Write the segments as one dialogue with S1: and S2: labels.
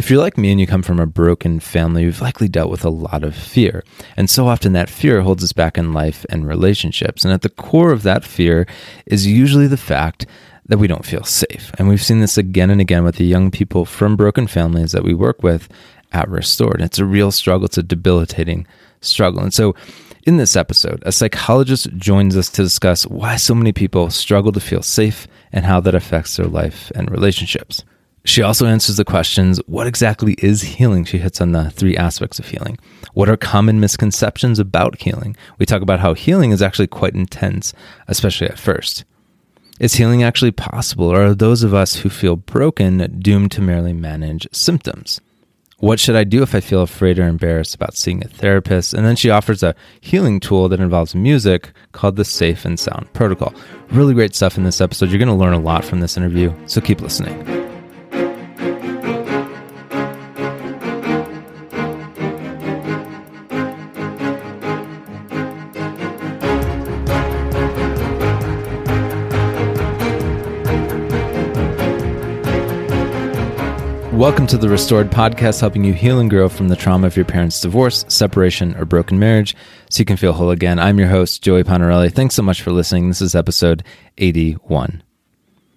S1: If you're like me and you come from a broken family, you've likely dealt with a lot of fear. And so often that fear holds us back in life and relationships. And at the core of that fear is usually the fact that we don't feel safe. And we've seen this again and again with the young people from broken families that we work with at Restored. It's a real struggle, it's a debilitating struggle. And so in this episode, a psychologist joins us to discuss why so many people struggle to feel safe and how that affects their life and relationships. She also answers the questions what exactly is healing? She hits on the three aspects of healing. What are common misconceptions about healing? We talk about how healing is actually quite intense, especially at first. Is healing actually possible, or are those of us who feel broken doomed to merely manage symptoms? What should I do if I feel afraid or embarrassed about seeing a therapist? And then she offers a healing tool that involves music called the Safe and Sound Protocol. Really great stuff in this episode. You're going to learn a lot from this interview, so keep listening. Welcome to the Restored Podcast, helping you heal and grow from the trauma of your parents' divorce, separation, or broken marriage so you can feel whole again. I'm your host, Joey Ponarelli. Thanks so much for listening. This is episode 81.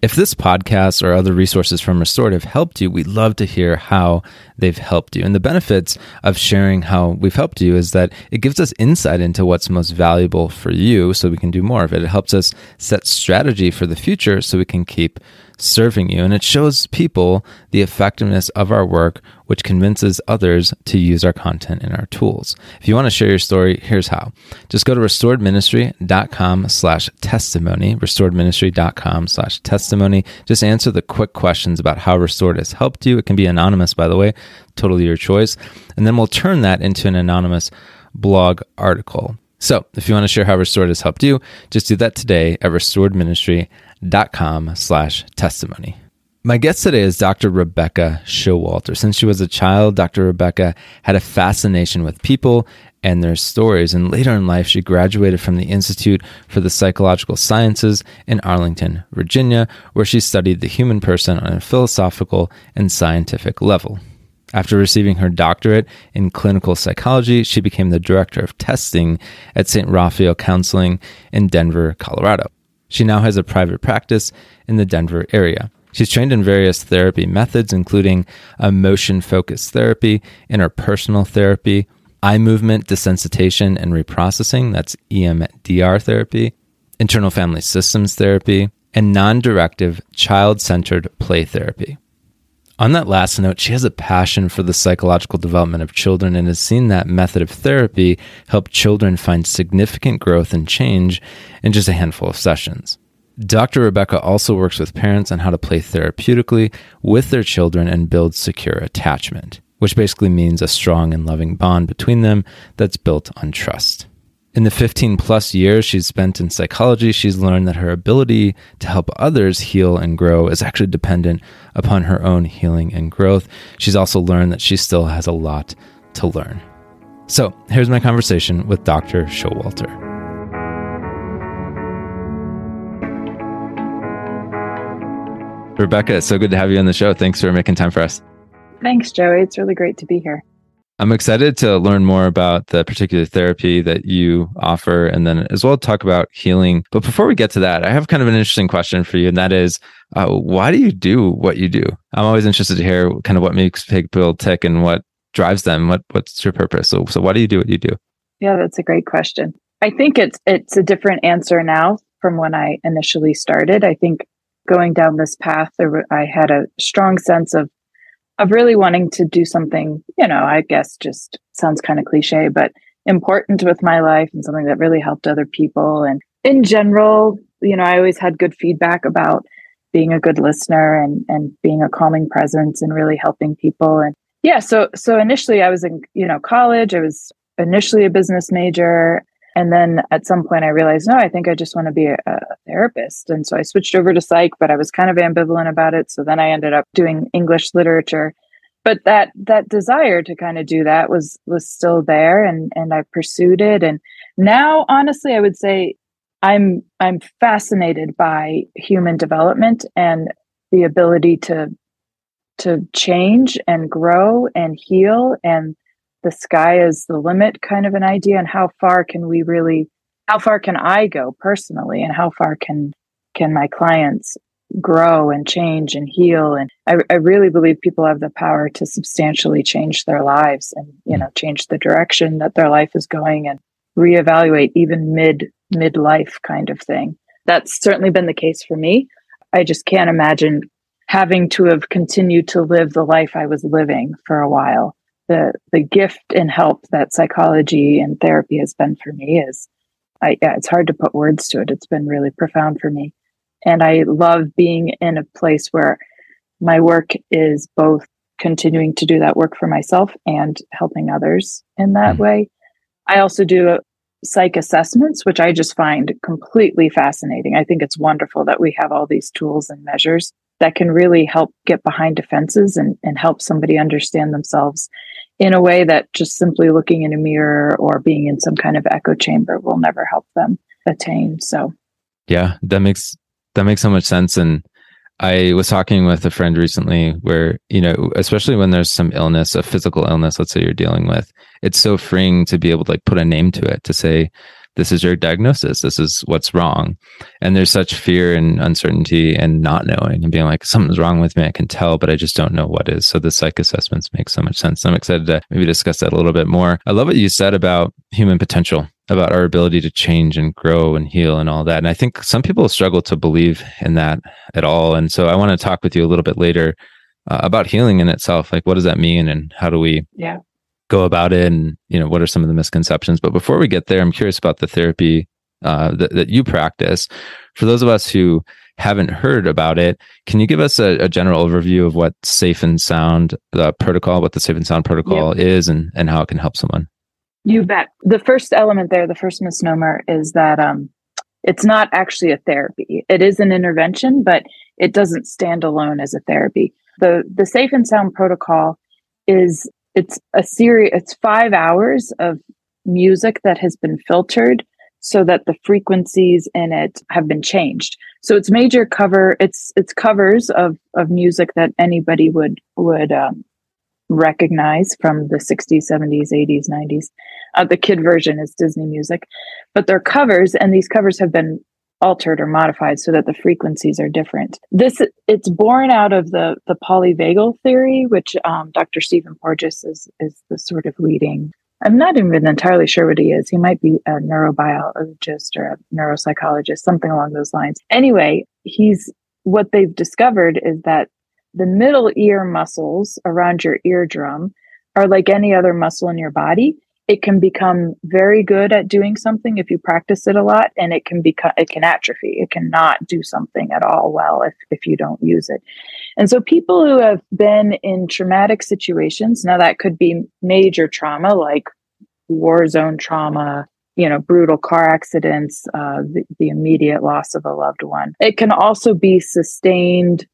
S1: If this podcast or other resources from Restored have helped you, we'd love to hear how they've helped you. And the benefits of sharing how we've helped you is that it gives us insight into what's most valuable for you so we can do more of it. It helps us set strategy for the future so we can keep serving you. And it shows people the effectiveness of our work, which convinces others to use our content and our tools. If you want to share your story, here's how. Just go to restoredministry.com slash testimony, restoredministry.com slash testimony. Just answer the quick questions about how Restored has helped you. It can be anonymous, by the way, totally your choice. And then we'll turn that into an anonymous blog article. So if you want to share how Restored has helped you, just do that today at restoredministry.com slash testimony. My guest today is Dr. Rebecca Showalter. Since she was a child, Dr. Rebecca had a fascination with people and their stories. And later in life, she graduated from the Institute for the Psychological Sciences in Arlington, Virginia, where she studied the human person on a philosophical and scientific level. After receiving her doctorate in clinical psychology, she became the director of testing at St. Raphael Counseling in Denver, Colorado. She now has a private practice in the Denver area. She's trained in various therapy methods, including emotion focused therapy, interpersonal therapy, eye movement desensitization and reprocessing, that's EMDR therapy, internal family systems therapy, and non directive child centered play therapy. On that last note, she has a passion for the psychological development of children and has seen that method of therapy help children find significant growth and change in just a handful of sessions. Dr. Rebecca also works with parents on how to play therapeutically with their children and build secure attachment, which basically means a strong and loving bond between them that's built on trust. In the 15 plus years she's spent in psychology, she's learned that her ability to help others heal and grow is actually dependent upon her own healing and growth. She's also learned that she still has a lot to learn. So here's my conversation with Dr. Showalter. Rebecca, it's so good to have you on the show. Thanks for making time for us.
S2: Thanks, Joey. It's really great to be here.
S1: I'm excited to learn more about the particular therapy that you offer and then as well talk about healing. But before we get to that, I have kind of an interesting question for you. And that is, uh, why do you do what you do? I'm always interested to hear kind of what makes people tick and what drives them. What, what's your purpose? So, so why do you do what you do?
S2: Yeah, that's a great question. I think it's, it's a different answer now from when I initially started. I think going down this path, I had a strong sense of of really wanting to do something, you know, I guess just sounds kind of cliche, but important with my life and something that really helped other people. And in general, you know, I always had good feedback about being a good listener and and being a calming presence and really helping people. And yeah, so so initially I was in, you know, college. I was initially a business major and then at some point, I realized, no, I think I just want to be a, a, therapist. And so I switched over to psych, but I was kind of ambivalent about it. So then I ended up doing English literature. But that that desire to kind of do that was was still there, and and I pursued it. And now, honestly, I would say I'm I'm fascinated by human development and the ability to to change and grow and heal and the sky is the limit kind of an idea and how far can we really how far can i go personally and how far can can my clients grow and change and heal? And I, I really believe people have the power to substantially change their lives and you hmm. know change the direction that their life is going and reevaluate even mid midlife kind of thing. That's certainly been the case for me. I just can't imagine having to have continued to live the life i was living for a while the the gift and help that psychology and therapy has been for me is I, yeah, it's hard to put words to it. It's been really profound for me. And I love being in a place where my work is both continuing to do that work for myself and helping others in that mm-hmm. way. I also do psych assessments, which I just find completely fascinating. I think it's wonderful that we have all these tools and measures that can really help get behind defenses and, and help somebody understand themselves in a way that just simply looking in a mirror or being in some kind of echo chamber will never help them attain. So,
S1: yeah, that makes that makes so much sense. And I was talking with a friend recently where, you know, especially when there's some illness, a physical illness, let's say you're dealing with, it's so freeing to be able to like put a name to it, to say, this is your diagnosis. This is what's wrong. And there's such fear and uncertainty and not knowing and being like, something's wrong with me. I can tell, but I just don't know what is. So the psych assessments make so much sense. I'm excited to maybe discuss that a little bit more. I love what you said about human potential about our ability to change and grow and heal and all that. And I think some people struggle to believe in that at all. And so I want to talk with you a little bit later uh, about healing in itself. Like, what does that mean and how do we
S2: yeah.
S1: Go about it? And, you know, what are some of the misconceptions? But before we get there, I'm curious about the therapy uh, that, that you practice. For those of us who haven't heard about it, can you give us a, a general overview of what Safe and Sound, the protocol, what the Safe and Sound protocol yep. is and, and how it can help someone?
S2: You bet. The first element there, the first misnomer is that um, it's not actually a therapy. It is an intervention, but it doesn't stand alone as a therapy. The the Safe and Sound protocol is it's a series. It's five hours of music that has been filtered so that the frequencies in it have been changed. So it's major cover. It's it's covers of of music that anybody would would um, recognize from the 60s, 70s, 80s, 90s. Uh, the kid version is Disney music, but they're covers, and these covers have been altered or modified so that the frequencies are different. This it's born out of the the polyvagal theory, which um, Dr. Stephen Porges is is the sort of leading. I'm not even entirely sure what he is. He might be a neurobiologist or a neuropsychologist, something along those lines. Anyway, he's what they've discovered is that the middle ear muscles around your eardrum are like any other muscle in your body. It can become very good at doing something if you practice it a lot, and it can become it can atrophy. It cannot do something at all well if if you don't use it. And so, people who have been in traumatic situations now that could be major trauma like war zone trauma, you know, brutal car accidents, uh, the, the immediate loss of a loved one. It can also be sustained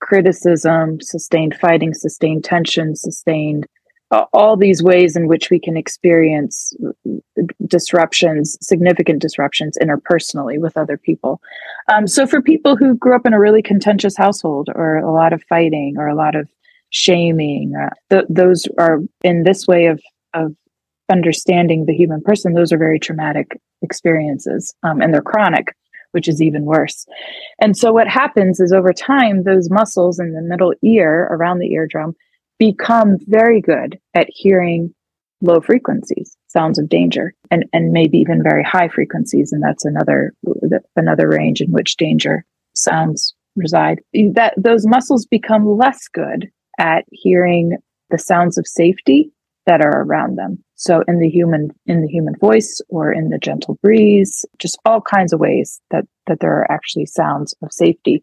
S2: criticism, sustained fighting, sustained tension, sustained all these ways in which we can experience disruptions, significant disruptions interpersonally with other people. Um, so, for people who grew up in a really contentious household or a lot of fighting or a lot of shaming, uh, th- those are in this way of, of understanding the human person, those are very traumatic experiences um, and they're chronic which is even worse. And so what happens is over time, those muscles in the middle ear around the eardrum become very good at hearing low frequencies, sounds of danger, and, and maybe even very high frequencies. And that's another another range in which danger sounds reside. That those muscles become less good at hearing the sounds of safety that are around them. So in the human in the human voice or in the gentle breeze, just all kinds of ways that that there are actually sounds of safety.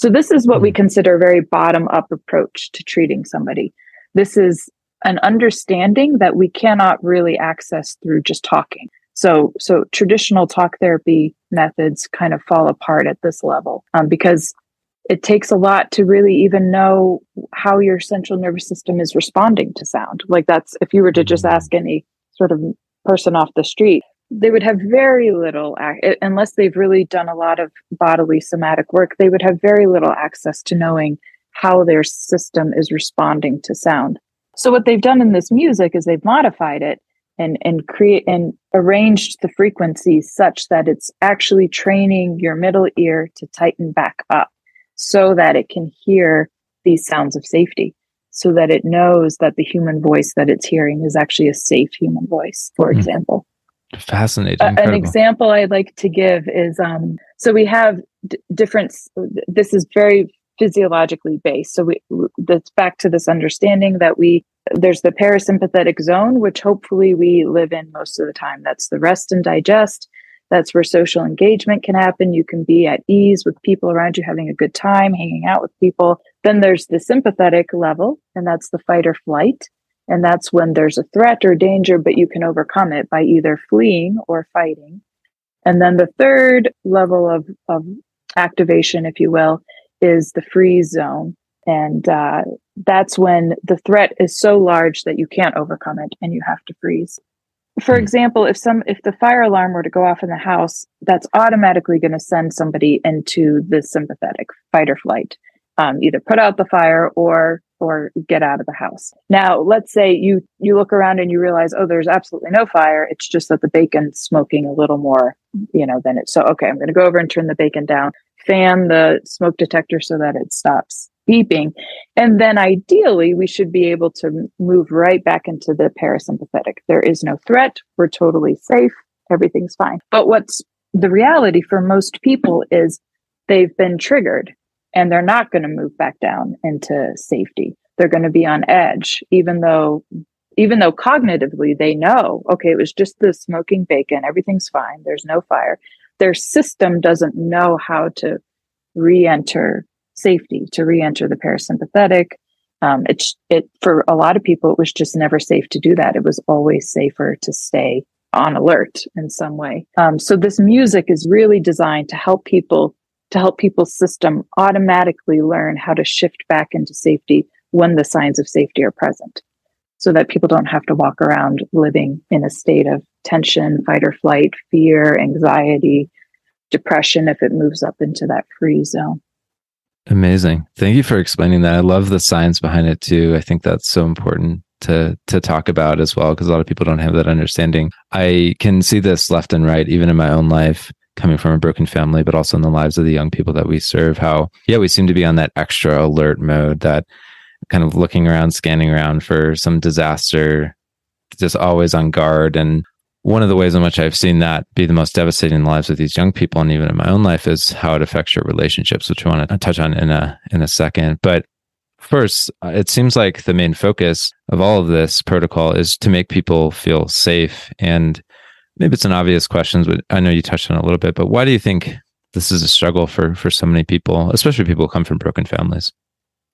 S2: So this is what we hmm. consider a very bottom up approach to treating somebody. This is an understanding that we cannot really access through just talking. So so traditional talk therapy methods kind of fall apart at this level um, because it takes a lot to really even know how your central nervous system is responding to sound. Like that's if you were to just mm-hmm. ask any sort of person off the street, they would have very little unless they've really done a lot of bodily somatic work, they would have very little access to knowing how their system is responding to sound. So what they've done in this music is they've modified it and and create and arranged the frequencies such that it's actually training your middle ear to tighten back up so that it can hear these sounds of safety so that it knows that the human voice that it's hearing is actually a safe human voice for mm-hmm. example
S1: fascinating
S2: uh, an example i'd like to give is um so we have d- different this is very physiologically based so we that's back to this understanding that we there's the parasympathetic zone, which hopefully we live in most of the time. That's the rest and digest. That's where social engagement can happen. You can be at ease with people around you, having a good time, hanging out with people. Then there's the sympathetic level, and that's the fight or flight. And that's when there's a threat or danger, but you can overcome it by either fleeing or fighting. And then the third level of, of activation, if you will, is the freeze zone. And uh, that's when the threat is so large that you can't overcome it and you have to freeze. For hmm. example, if some if the fire alarm were to go off in the house, that's automatically going to send somebody into the sympathetic fight or flight. Um, either put out the fire or or get out of the house. Now, let's say you you look around and you realize, oh, there's absolutely no fire. It's just that the bacon's smoking a little more, you know, than it. So, okay, I'm going to go over and turn the bacon down, fan the smoke detector so that it stops beeping. And then ideally, we should be able to move right back into the parasympathetic. There is no threat. We're totally safe. Everything's fine. But what's the reality for most people is they've been triggered and they're not going to move back down into safety. They're going to be on edge, even though even though cognitively they know, okay, it was just the smoking bacon, everything's fine, there's no fire. Their system doesn't know how to re-enter safety to re-enter the parasympathetic. Um, it's it for a lot of people, it was just never safe to do that. It was always safer to stay on alert in some way. Um, so this music is really designed to help people to help people's system automatically learn how to shift back into safety when the signs of safety are present so that people don't have to walk around living in a state of tension, fight or flight, fear, anxiety, depression if it moves up into that freeze zone.
S1: Amazing. Thank you for explaining that. I love the science behind it too. I think that's so important to to talk about as well because a lot of people don't have that understanding. I can see this left and right even in my own life coming from a broken family but also in the lives of the young people that we serve how yeah, we seem to be on that extra alert mode that kind of looking around scanning around for some disaster just always on guard and one of the ways in which I've seen that be the most devastating in the lives of these young people, and even in my own life, is how it affects your relationships, which I want to touch on in a in a second. But first, it seems like the main focus of all of this protocol is to make people feel safe. And maybe it's an obvious question, but I know you touched on a little bit. But why do you think this is a struggle for for so many people, especially people who come from broken families?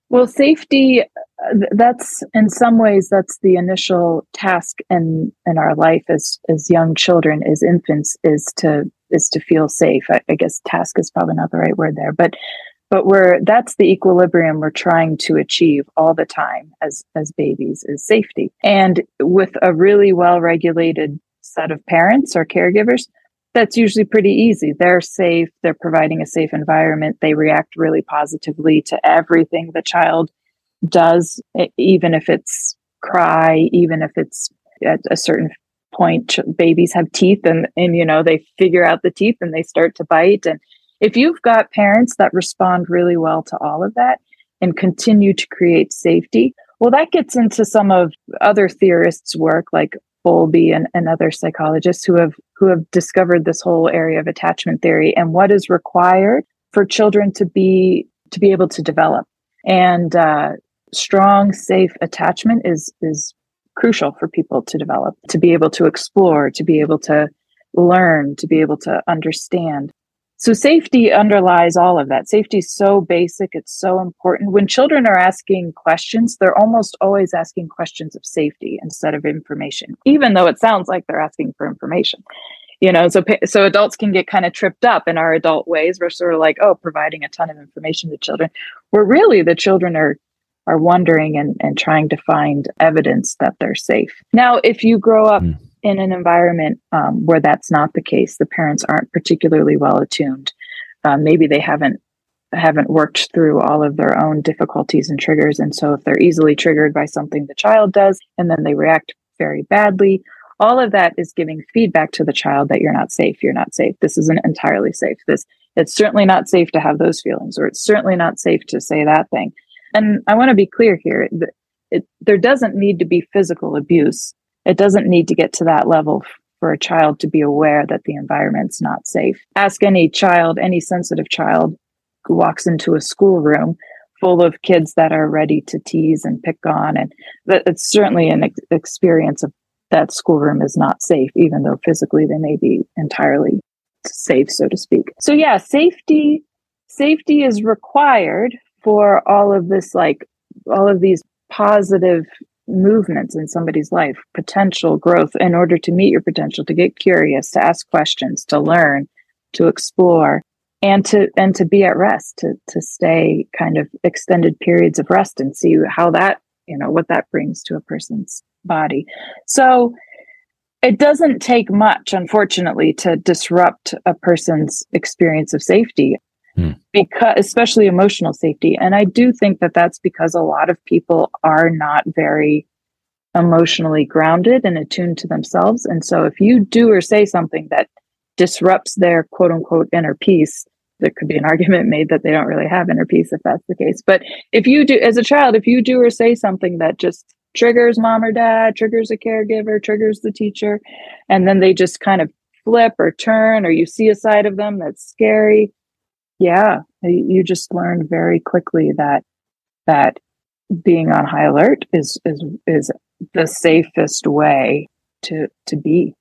S2: Well, safety uh, that's in some ways that's the initial task in in our life as as young children as infants is to is to feel safe I, I, guess task is probably not the right word there but but we're that's the equilibrium we're trying to achieve all the time as as babies is safety and with a really well regulated set of parents or caregivers that's usually pretty easy they're safe they're providing a safe environment they react really positively to everything the child does, even if it's cry, even if it's at a certain point, babies have teeth and, and, you know, they figure out the teeth and they start to bite. And if you've got parents that respond really well to all of that and continue to create safety, well, that gets into some of other theorists' work, like Bowlby and, and other psychologists who have who have discovered this whole area of attachment theory and what is required for children to be to be able to develop. And uh, strong, safe attachment is is crucial for people to develop, to be able to explore, to be able to learn, to be able to understand. So safety underlies all of that. Safety is so basic, it's so important. When children are asking questions, they're almost always asking questions of safety instead of information, even though it sounds like they're asking for information. You know, so so adults can get kind of tripped up in our adult ways. We're sort of like, oh, providing a ton of information to children. Where really the children are are wondering and, and trying to find evidence that they're safe. Now, if you grow up mm. In an environment um, where that's not the case, the parents aren't particularly well attuned, uh, maybe they haven't haven't worked through all of their own difficulties and triggers. And so if they're easily triggered by something the child does and then they react very badly all of that is giving feedback to the child that you're not safe you're not safe this isn't entirely safe this it's certainly not safe to have those feelings or it's certainly not safe to say that thing. And i want to be clear here it, there doesn't need to be physical abuse it doesn't need to get to that level for a child to be aware that the environment's not safe ask any child any sensitive child who walks into a schoolroom full of kids that are ready to tease and pick on and it's certainly an ex- experience of that schoolroom is not safe, even though physically they may be entirely safe, so to speak. So yeah, safety, safety is required for all of this, like all of these positive movements in somebody's life, potential growth in order to meet your potential, to get curious, to ask questions, to learn, to explore, and to and to be at rest, to to stay kind of extended periods of rest and see how that, you know, what that brings to a person's body. So it doesn't take much, unfortunately, to disrupt a person's experience of safety, hmm. because especially emotional safety. And I do think that that's because a lot of people are not very emotionally grounded and attuned to themselves. And so if you do or say something that disrupts their quote unquote inner peace, there could be an argument made that they don't really have inner peace if that's the case. But if you do, as a child, if you do or say something that just triggers mom or dad, triggers a caregiver, triggers the teacher, and then they just kind of flip or turn, or you see a side of them that's scary. Yeah, you just learn very quickly that that being on high alert is is is the safest way to to be.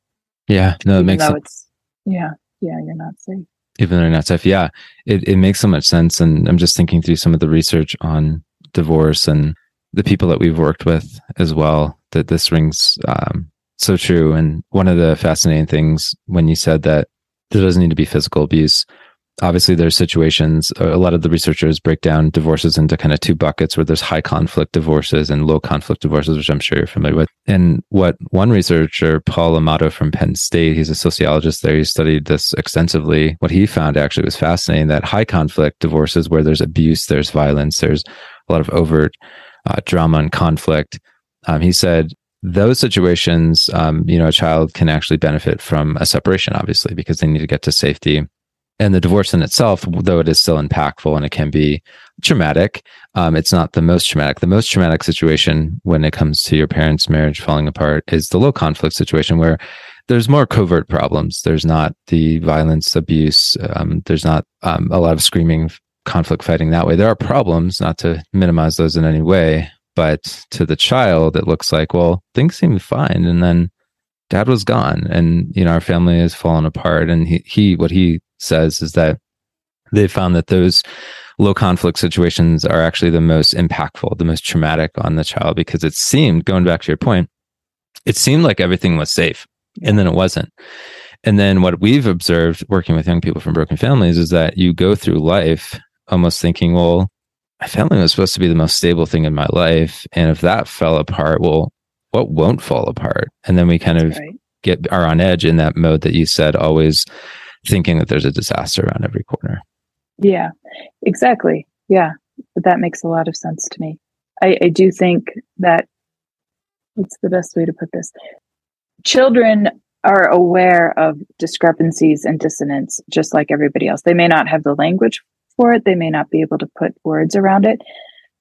S1: Yeah, no, it makes sense. It's,
S2: yeah, yeah, you're not safe.
S1: Even though you're not safe, yeah, it it makes so much sense. And I'm just thinking through some of the research on divorce and the people that we've worked with as well that this rings um, so true. And one of the fascinating things when you said that there doesn't need to be physical abuse, obviously there's situations a lot of the researchers break down divorces into kind of two buckets where there's high conflict divorces and low conflict divorces which i'm sure you're familiar with and what one researcher paul amato from penn state he's a sociologist there he studied this extensively what he found actually was fascinating that high conflict divorces where there's abuse there's violence there's a lot of overt uh, drama and conflict. Um, he said those situations, um, you know, a child can actually benefit from a separation, obviously, because they need to get to safety. And the divorce in itself, though it is still impactful and it can be traumatic, um, it's not the most traumatic. The most traumatic situation when it comes to your parents' marriage falling apart is the low conflict situation where there's more covert problems. There's not the violence, abuse. Um, there's not um, a lot of screaming, conflict fighting that way. There are problems, not to minimize those in any way, but to the child, it looks like, well, things seem fine. And then dad was gone and, you know, our family has fallen apart. And he, he what he says is that they found that those low conflict situations are actually the most impactful, the most traumatic on the child because it seemed, going back to your point, it seemed like everything was safe and then it wasn't. And then what we've observed working with young people from broken families is that you go through life almost thinking, well, my family was supposed to be the most stable thing in my life. And if that fell apart, well, what won't fall apart? And then we kind That's of right. get are on edge in that mode that you said, always thinking that there's a disaster around every corner.
S2: Yeah, exactly. Yeah, that makes a lot of sense to me. I, I do think that what's the best way to put this? Children are aware of discrepancies and dissonance just like everybody else. They may not have the language for it. They may not be able to put words around it.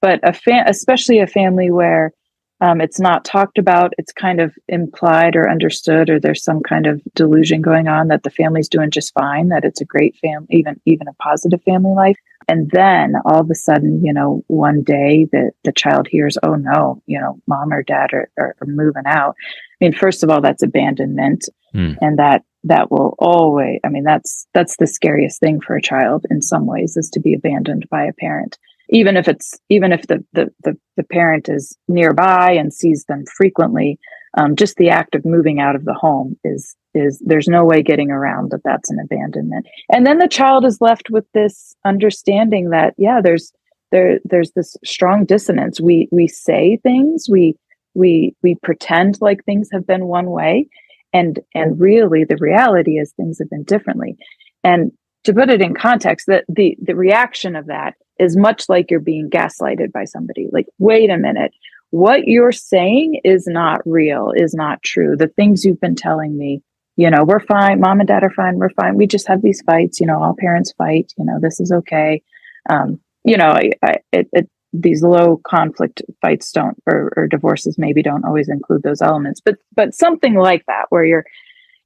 S2: But a fa- especially a family where um, it's not talked about, it's kind of implied or understood, or there's some kind of delusion going on that the family's doing just fine, that it's a great family, even even a positive family life. And then all of a sudden, you know, one day the, the child hears, oh no, you know, mom or dad are, are, are moving out. I mean, first of all, that's abandonment. Mm. And that that will always i mean that's that's the scariest thing for a child in some ways is to be abandoned by a parent even if it's even if the the the, the parent is nearby and sees them frequently um, just the act of moving out of the home is is there's no way getting around that that's an abandonment. And then the child is left with this understanding that yeah there's there there's this strong dissonance. We we say things we we we pretend like things have been one way and and really the reality is things have been differently. And to put it in context, that the the reaction of that is much like you're being gaslighted by somebody. Like, wait a minute, what you're saying is not real, is not true. The things you've been telling me, you know, we're fine. Mom and dad are fine. We're fine. We just have these fights. You know, all parents fight. You know, this is okay. Um, you know, I, I, it, it, these low conflict fights don't, or, or divorces maybe don't always include those elements, but but something like that, where you're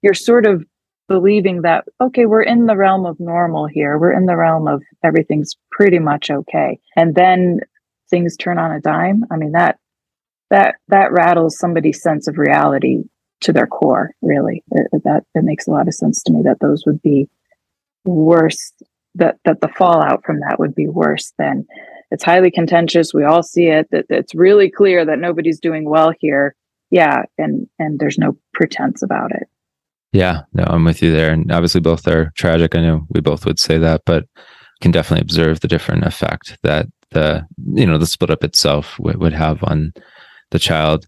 S2: you're sort of believing that okay we're in the realm of normal here. We're in the realm of everything's pretty much okay. And then things turn on a dime. I mean that that that rattles somebody's sense of reality to their core really. It, that it makes a lot of sense to me that those would be worse that that the fallout from that would be worse than it's highly contentious. We all see it. That it's really clear that nobody's doing well here. Yeah and and there's no pretense about it
S1: yeah, no, I'm with you there. And obviously, both are tragic. I know we both would say that, but can definitely observe the different effect that the you know the split up itself would, would have on the child.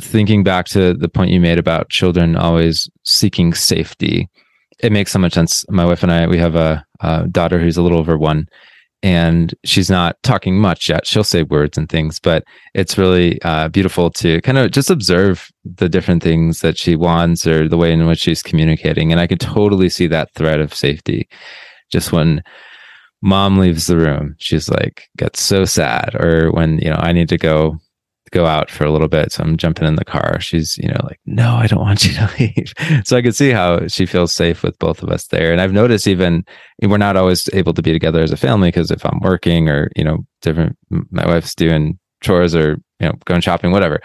S1: Thinking back to the point you made about children always seeking safety, it makes so much sense. My wife and I, we have a, a daughter who's a little over one, and she's not talking much yet. She'll say words and things, but it's really uh, beautiful to kind of just observe the different things that she wants or the way in which she's communicating. And I could totally see that thread of safety. Just when mom leaves the room, she's like, gets so sad. Or when, you know, I need to go go out for a little bit. So I'm jumping in the car. She's, you know, like, no, I don't want you to leave. so I could see how she feels safe with both of us there. And I've noticed even we're not always able to be together as a family because if I'm working or, you know, different, my wife's doing chores or, you know, going shopping, whatever.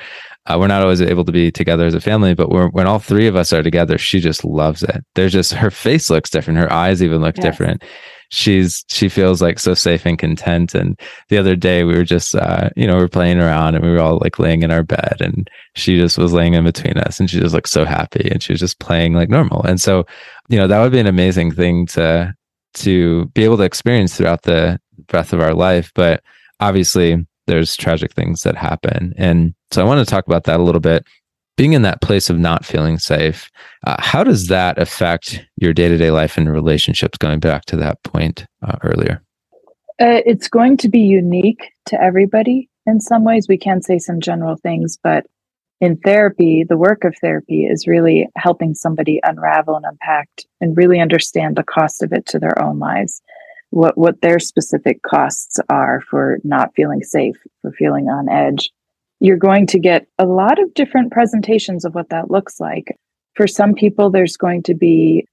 S1: Uh, we're not always able to be together as a family, but when all three of us are together, she just loves it. There's just her face looks different. Her eyes even look yes. different she's she feels like so safe and content. And the other day we were just uh you know we are playing around and we were all like laying in our bed and she just was laying in between us and she just looked so happy and she was just playing like normal. And so you know that would be an amazing thing to to be able to experience throughout the breath of our life. But obviously there's tragic things that happen. And so i want to talk about that a little bit being in that place of not feeling safe, uh, how does that affect your day to day life and relationships? Going back to that point uh, earlier,
S2: uh, it's going to be unique to everybody in some ways. We can say some general things, but in therapy, the work of therapy is really helping somebody unravel and unpack and really understand the cost of it to their own lives. What, what their specific costs are for not feeling safe, for feeling on edge, you're going to get a lot of different presentations of what that looks like. For some people, there's going to be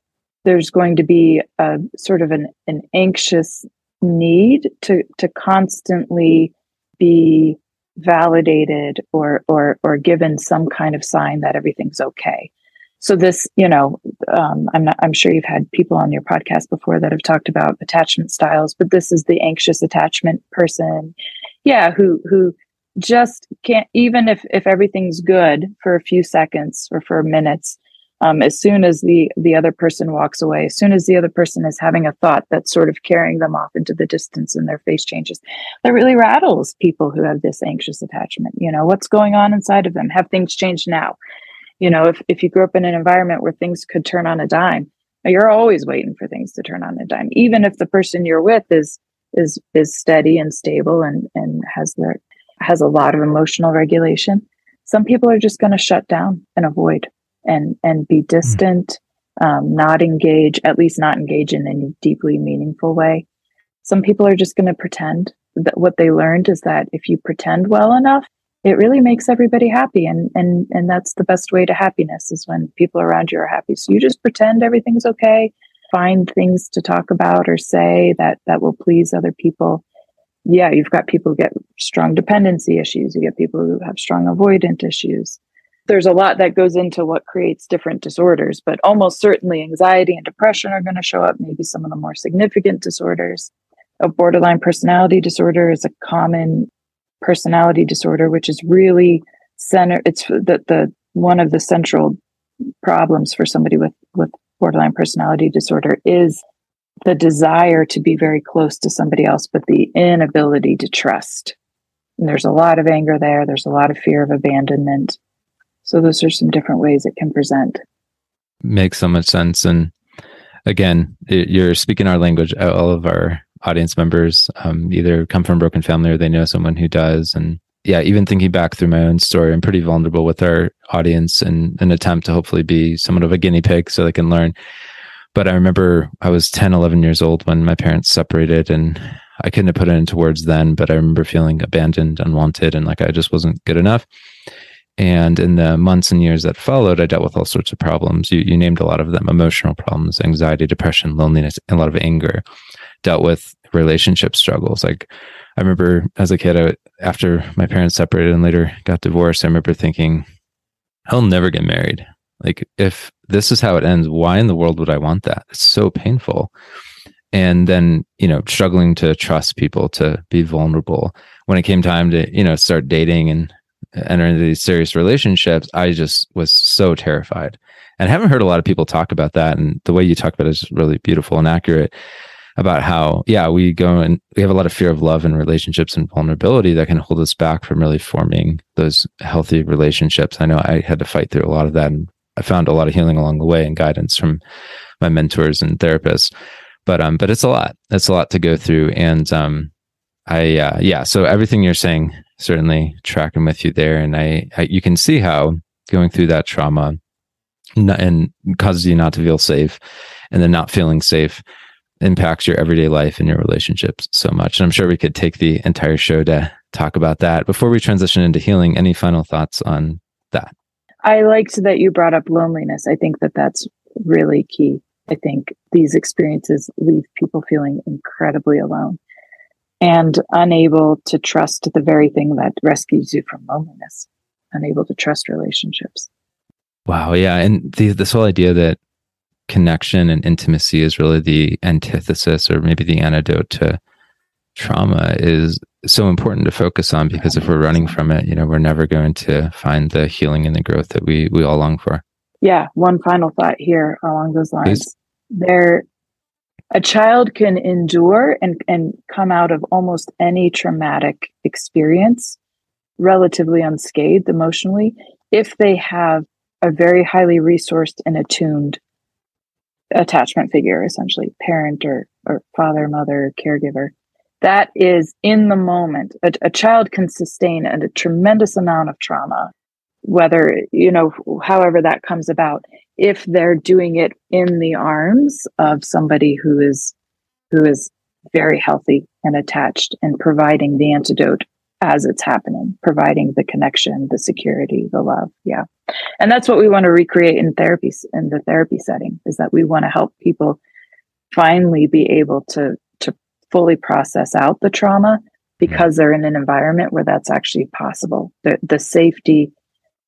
S2: there's going to be a sort of an, an anxious need to to constantly be validated or or or given some kind of sign that everything's okay. So this, you know, um, I'm not. I'm sure you've had people on your podcast before that have talked about attachment styles, but this is the anxious attachment person, yeah, who who just can't even if if everything's good for a few seconds or for minutes um, as soon as the the other person walks away as soon as the other person is having a thought that's sort of carrying them off into the distance and their face changes that really rattles people who have this anxious attachment. You know what's going on inside of them? Have things changed now? You know if, if you grew up in an environment where things could turn on a dime you're always waiting for things to turn on a dime even if the person you're with is is is steady and stable and and has their has a lot of emotional regulation. Some people are just going to shut down and avoid and and be hmm. distant, mm. um, not engage, at least not engage in any deeply meaningful way. Some people are just going to pretend that what they learned is that if you pretend well enough, it really makes everybody happy, and and and that's the best way to happiness is when people around you are happy. So you just pretend everything's okay, find things to talk about or say that that will please other people yeah, you've got people who get strong dependency issues. You get people who have strong avoidant issues. There's a lot that goes into what creates different disorders, but almost certainly anxiety and depression are going to show up, maybe some of the more significant disorders. A borderline personality disorder is a common personality disorder, which is really center. It's the, the one of the central problems for somebody with, with borderline personality disorder is the desire to be very close to somebody else, but the inability to trust. And there's a lot of anger there. There's a lot of fear of abandonment. So those are some different ways it can present.
S1: Makes so much sense. And again, you're speaking our language. All of our audience members um, either come from broken family or they know someone who does. And yeah, even thinking back through my own story, I'm pretty vulnerable with our audience and an attempt to hopefully be somewhat of a guinea pig so they can learn. But I remember I was 10, 11 years old when my parents separated and I couldn't have put it into words then, but I remember feeling abandoned, unwanted, and like I just wasn't good enough. And in the months and years that followed, I dealt with all sorts of problems. You, you named a lot of them emotional problems, anxiety, depression, loneliness, a lot of anger. Dealt with relationship struggles. Like I remember as a kid, I, after my parents separated and later got divorced, I remember thinking, I'll never get married. Like, if this is how it ends, why in the world would I want that? It's so painful. And then, you know, struggling to trust people, to be vulnerable. When it came time to, you know, start dating and enter into these serious relationships, I just was so terrified. And I haven't heard a lot of people talk about that. And the way you talk about it is really beautiful and accurate about how, yeah, we go and we have a lot of fear of love and relationships and vulnerability that can hold us back from really forming those healthy relationships. I know I had to fight through a lot of that and I found a lot of healing along the way and guidance from my mentors and therapists. But um, but it's a lot. It's a lot to go through. And um I uh, yeah, so everything you're saying certainly tracking with you there. And I, I you can see how going through that trauma and causes you not to feel safe and then not feeling safe impacts your everyday life and your relationships so much. And I'm sure we could take the entire show to talk about that. Before we transition into healing, any final thoughts on?
S2: I liked that you brought up loneliness. I think that that's really key. I think these experiences leave people feeling incredibly alone and unable to trust the very thing that rescues you from loneliness, unable to trust relationships.
S1: Wow. Yeah. And the, this whole idea that connection and intimacy is really the antithesis or maybe the antidote to trauma is so important to focus on because if we're running from it, you know, we're never going to find the healing and the growth that we we all long for.
S2: Yeah, one final thought here along those lines. Please. There a child can endure and, and come out of almost any traumatic experience relatively unscathed emotionally if they have a very highly resourced and attuned attachment figure, essentially parent or, or father, mother, caregiver. That is in the moment. A, a child can sustain a, a tremendous amount of trauma, whether, you know, however that comes about, if they're doing it in the arms of somebody who is, who is very healthy and attached and providing the antidote as it's happening, providing the connection, the security, the love. Yeah. And that's what we want to recreate in therapy, in the therapy setting is that we want to help people finally be able to, to fully process out the trauma because they're in an environment where that's actually possible. The, the safety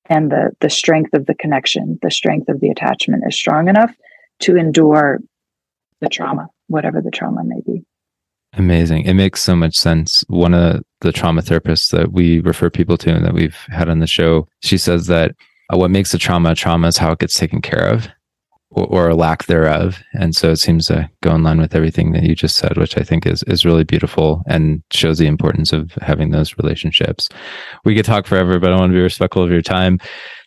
S2: and the, the strength of the connection, the strength of the attachment is strong enough to endure the trauma, whatever the trauma may be.
S1: Amazing. It makes so much sense. One of the trauma therapists that we refer people to and that we've had on the show, she says that uh, what makes a trauma a trauma is how it gets taken care of or, a lack thereof. And so it seems to go in line with everything that you just said, which I think is, is really beautiful and shows the importance of having those relationships. We could talk forever, but I want to be respectful of your time.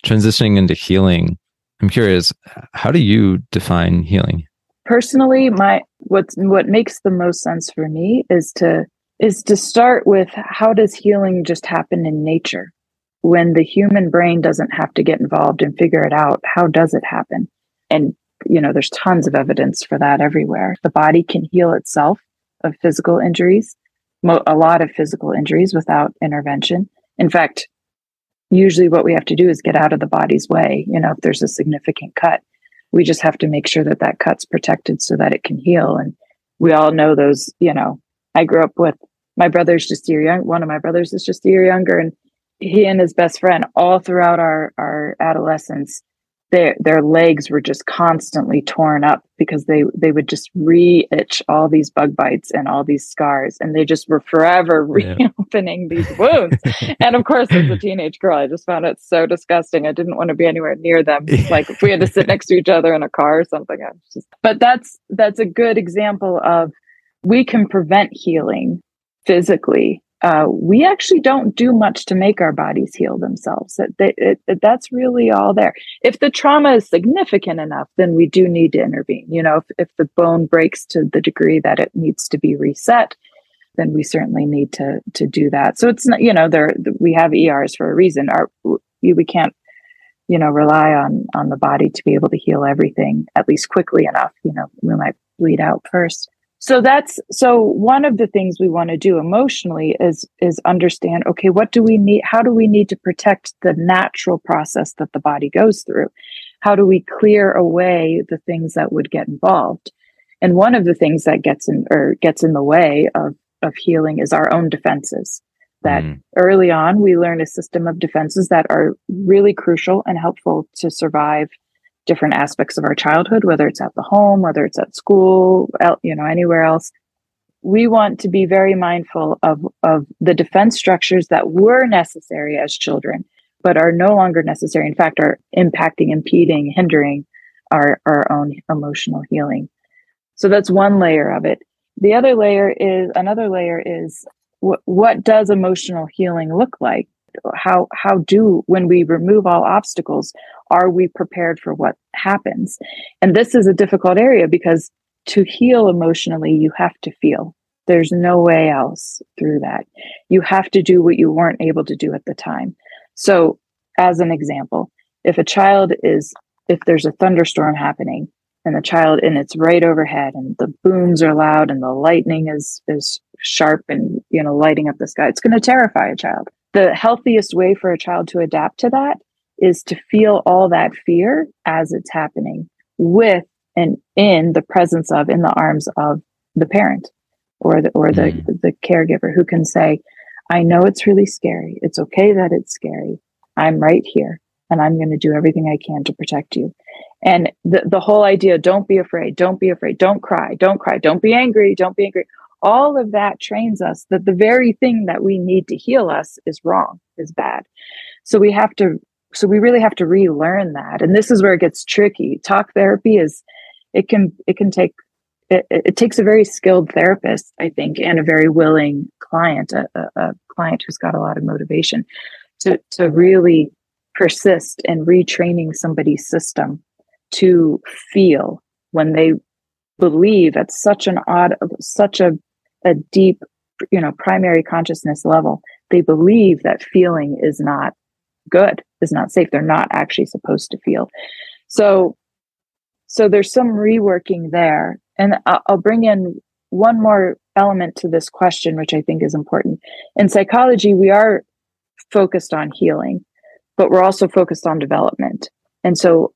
S1: Transitioning into healing, I'm curious, how do you define healing?
S2: personally my what's what makes the most sense for me is to is to start with how does healing just happen in nature when the human brain doesn't have to get involved and figure it out how does it happen and you know there's tons of evidence for that everywhere. The body can heal itself of physical injuries a lot of physical injuries without intervention. In fact usually what we have to do is get out of the body's way you know if there's a significant cut. We just have to make sure that that cut's protected so that it can heal. And we all know those you know i grew up with my brother's just a year young one of my brothers is just a year younger and he and his best friend all throughout our our adolescence their their legs were just constantly torn up because they they would just re-itch all these bug bites and all these scars and they just were forever reopening yeah. these wounds. And of course as a teenage girl i just found it so disgusting. I didn't want to be anywhere near them. Like if we had to sit next to each other in a car or something just, but that's that's a good example of we can prevent healing physically uh, we actually don't do much to make our bodies heal themselves. It, it, it, that's really all there. If the trauma is significant enough, then we do need to intervene. You know, if, if the bone breaks to the degree that it needs to be reset, then we certainly need to to do that. So it's not, you know, there we have ERs for a reason. Our we can't, you know, rely on on the body to be able to heal everything at least quickly enough. You know, we might bleed out first so that's so one of the things we want to do emotionally is is understand okay what do we need how do we need to protect the natural process that the body goes through? How do we clear away the things that would get involved? And one of the things that gets in or gets in the way of of healing is our own defenses. That mm. early on we learn a system of defenses that are really crucial and helpful to survive different aspects of our childhood, whether it's at the home, whether it's at school, you know, anywhere else. We want to be very mindful of, of the defense structures that were necessary as children, but are no longer necessary. In fact, are impacting, impeding, hindering our, our own emotional healing. So that's one layer of it. The other layer is another layer is what, what does emotional healing look like? How how do when we remove all obstacles are we prepared for what happens? And this is a difficult area because to heal emotionally you have to feel. There's no way else through that. You have to do what you weren't able to do at the time. So as an example if a child is if there's a thunderstorm happening and the child and it's right overhead and the booms are loud and the lightning is is sharp and you know lighting up the sky it's going to terrify a child the healthiest way for a child to adapt to that is to feel all that fear as it's happening with and in the presence of in the arms of the parent or the or the, mm. the caregiver who can say i know it's really scary. It's okay that it's scary. I'm right here and i'm going to do everything i can to protect you. And the, the whole idea don't be afraid. Don't be afraid. Don't cry. Don't cry. Don't be angry. Don't be angry all of that trains us that the very thing that we need to heal us is wrong, is bad. So we have to, so we really have to relearn that. And this is where it gets tricky. Talk therapy is, it can, it can take, it, it takes a very skilled therapist, I think, and a very willing client, a, a, a client who's got a lot of motivation to, to really persist in retraining somebody's system to feel when they believe at such an odd such a a deep, you know, primary consciousness level, they believe that feeling is not good, is not safe. They're not actually supposed to feel. So, so there's some reworking there. And I'll bring in one more element to this question, which I think is important. In psychology, we are focused on healing, but we're also focused on development. And so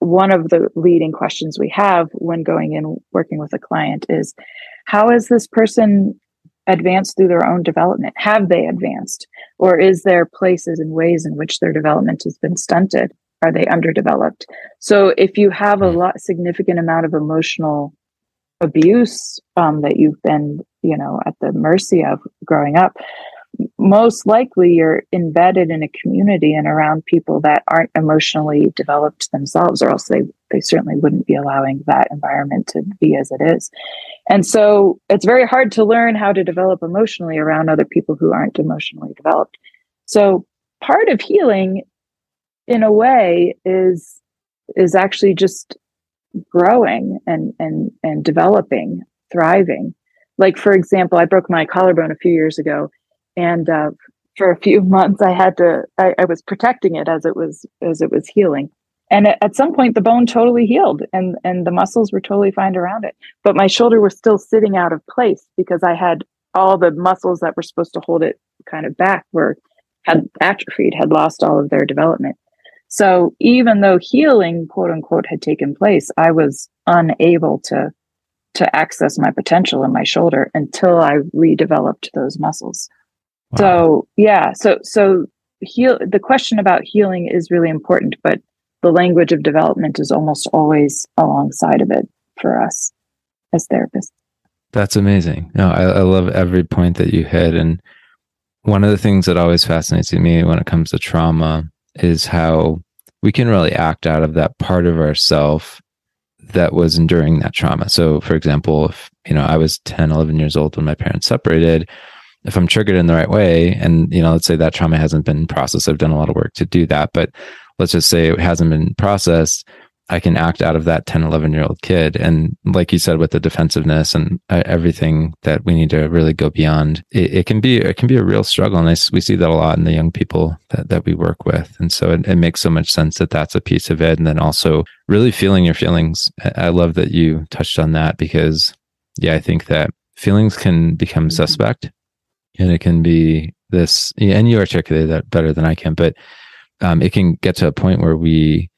S2: one of the leading questions we have when going in working with a client is how has this person advanced through their own development? Have they advanced? Or is there places and ways in which their development has been stunted? Are they underdeveloped? So if you have a lot significant amount of emotional abuse um, that you've been you know at the mercy of growing up most likely you're embedded in a community and around people that aren't emotionally developed themselves or else they they certainly wouldn't be allowing that environment to be as it is. And so it's very hard to learn how to develop emotionally around other people who aren't emotionally developed. So part of healing in a way is is actually just growing and and and developing thriving. Like for example i broke my collarbone a few years ago and uh, for a few months i had to I, I, was protecting it as it was as it was healing. And at some point the bone totally healed and and the muscles were totally fine around it. But my shoulder was still sitting out of place because i had all the muscles that were supposed to hold it kind of back were had atrophied had lost all of their development. So even though healing quote unquote had taken place i was unable to to access my potential in my shoulder until i redeveloped those muscles Wow. So yeah, so so heal the question about healing is really important, but the language of development is almost always alongside of it for us as therapists.
S1: That's amazing. No, I, I love every point that you hit. And one of the things that always fascinates me when it comes to trauma is how we can really act out of that part of ourself that was enduring that trauma. So, for example, if you know I was 10, 11 years old when my parents separated, if I'm triggered in the right way, and you know, let's say that trauma hasn't been processed, I've done a lot of work to do that, but let's just say it hasn't been processed, I can act out of that 10, 11 year old kid. And like you said, with the defensiveness and uh, everything that we need to really go beyond, it, it, can be, it can be a real struggle. And I, we see that a lot in the young people that, that we work with. And so it, it makes so much sense that that's a piece of it. And then also really feeling your feelings. I love that you touched on that because yeah, I think that feelings can become mm-hmm. suspect and it can be this, and you articulate that better than I can, but um, it can get to a point where we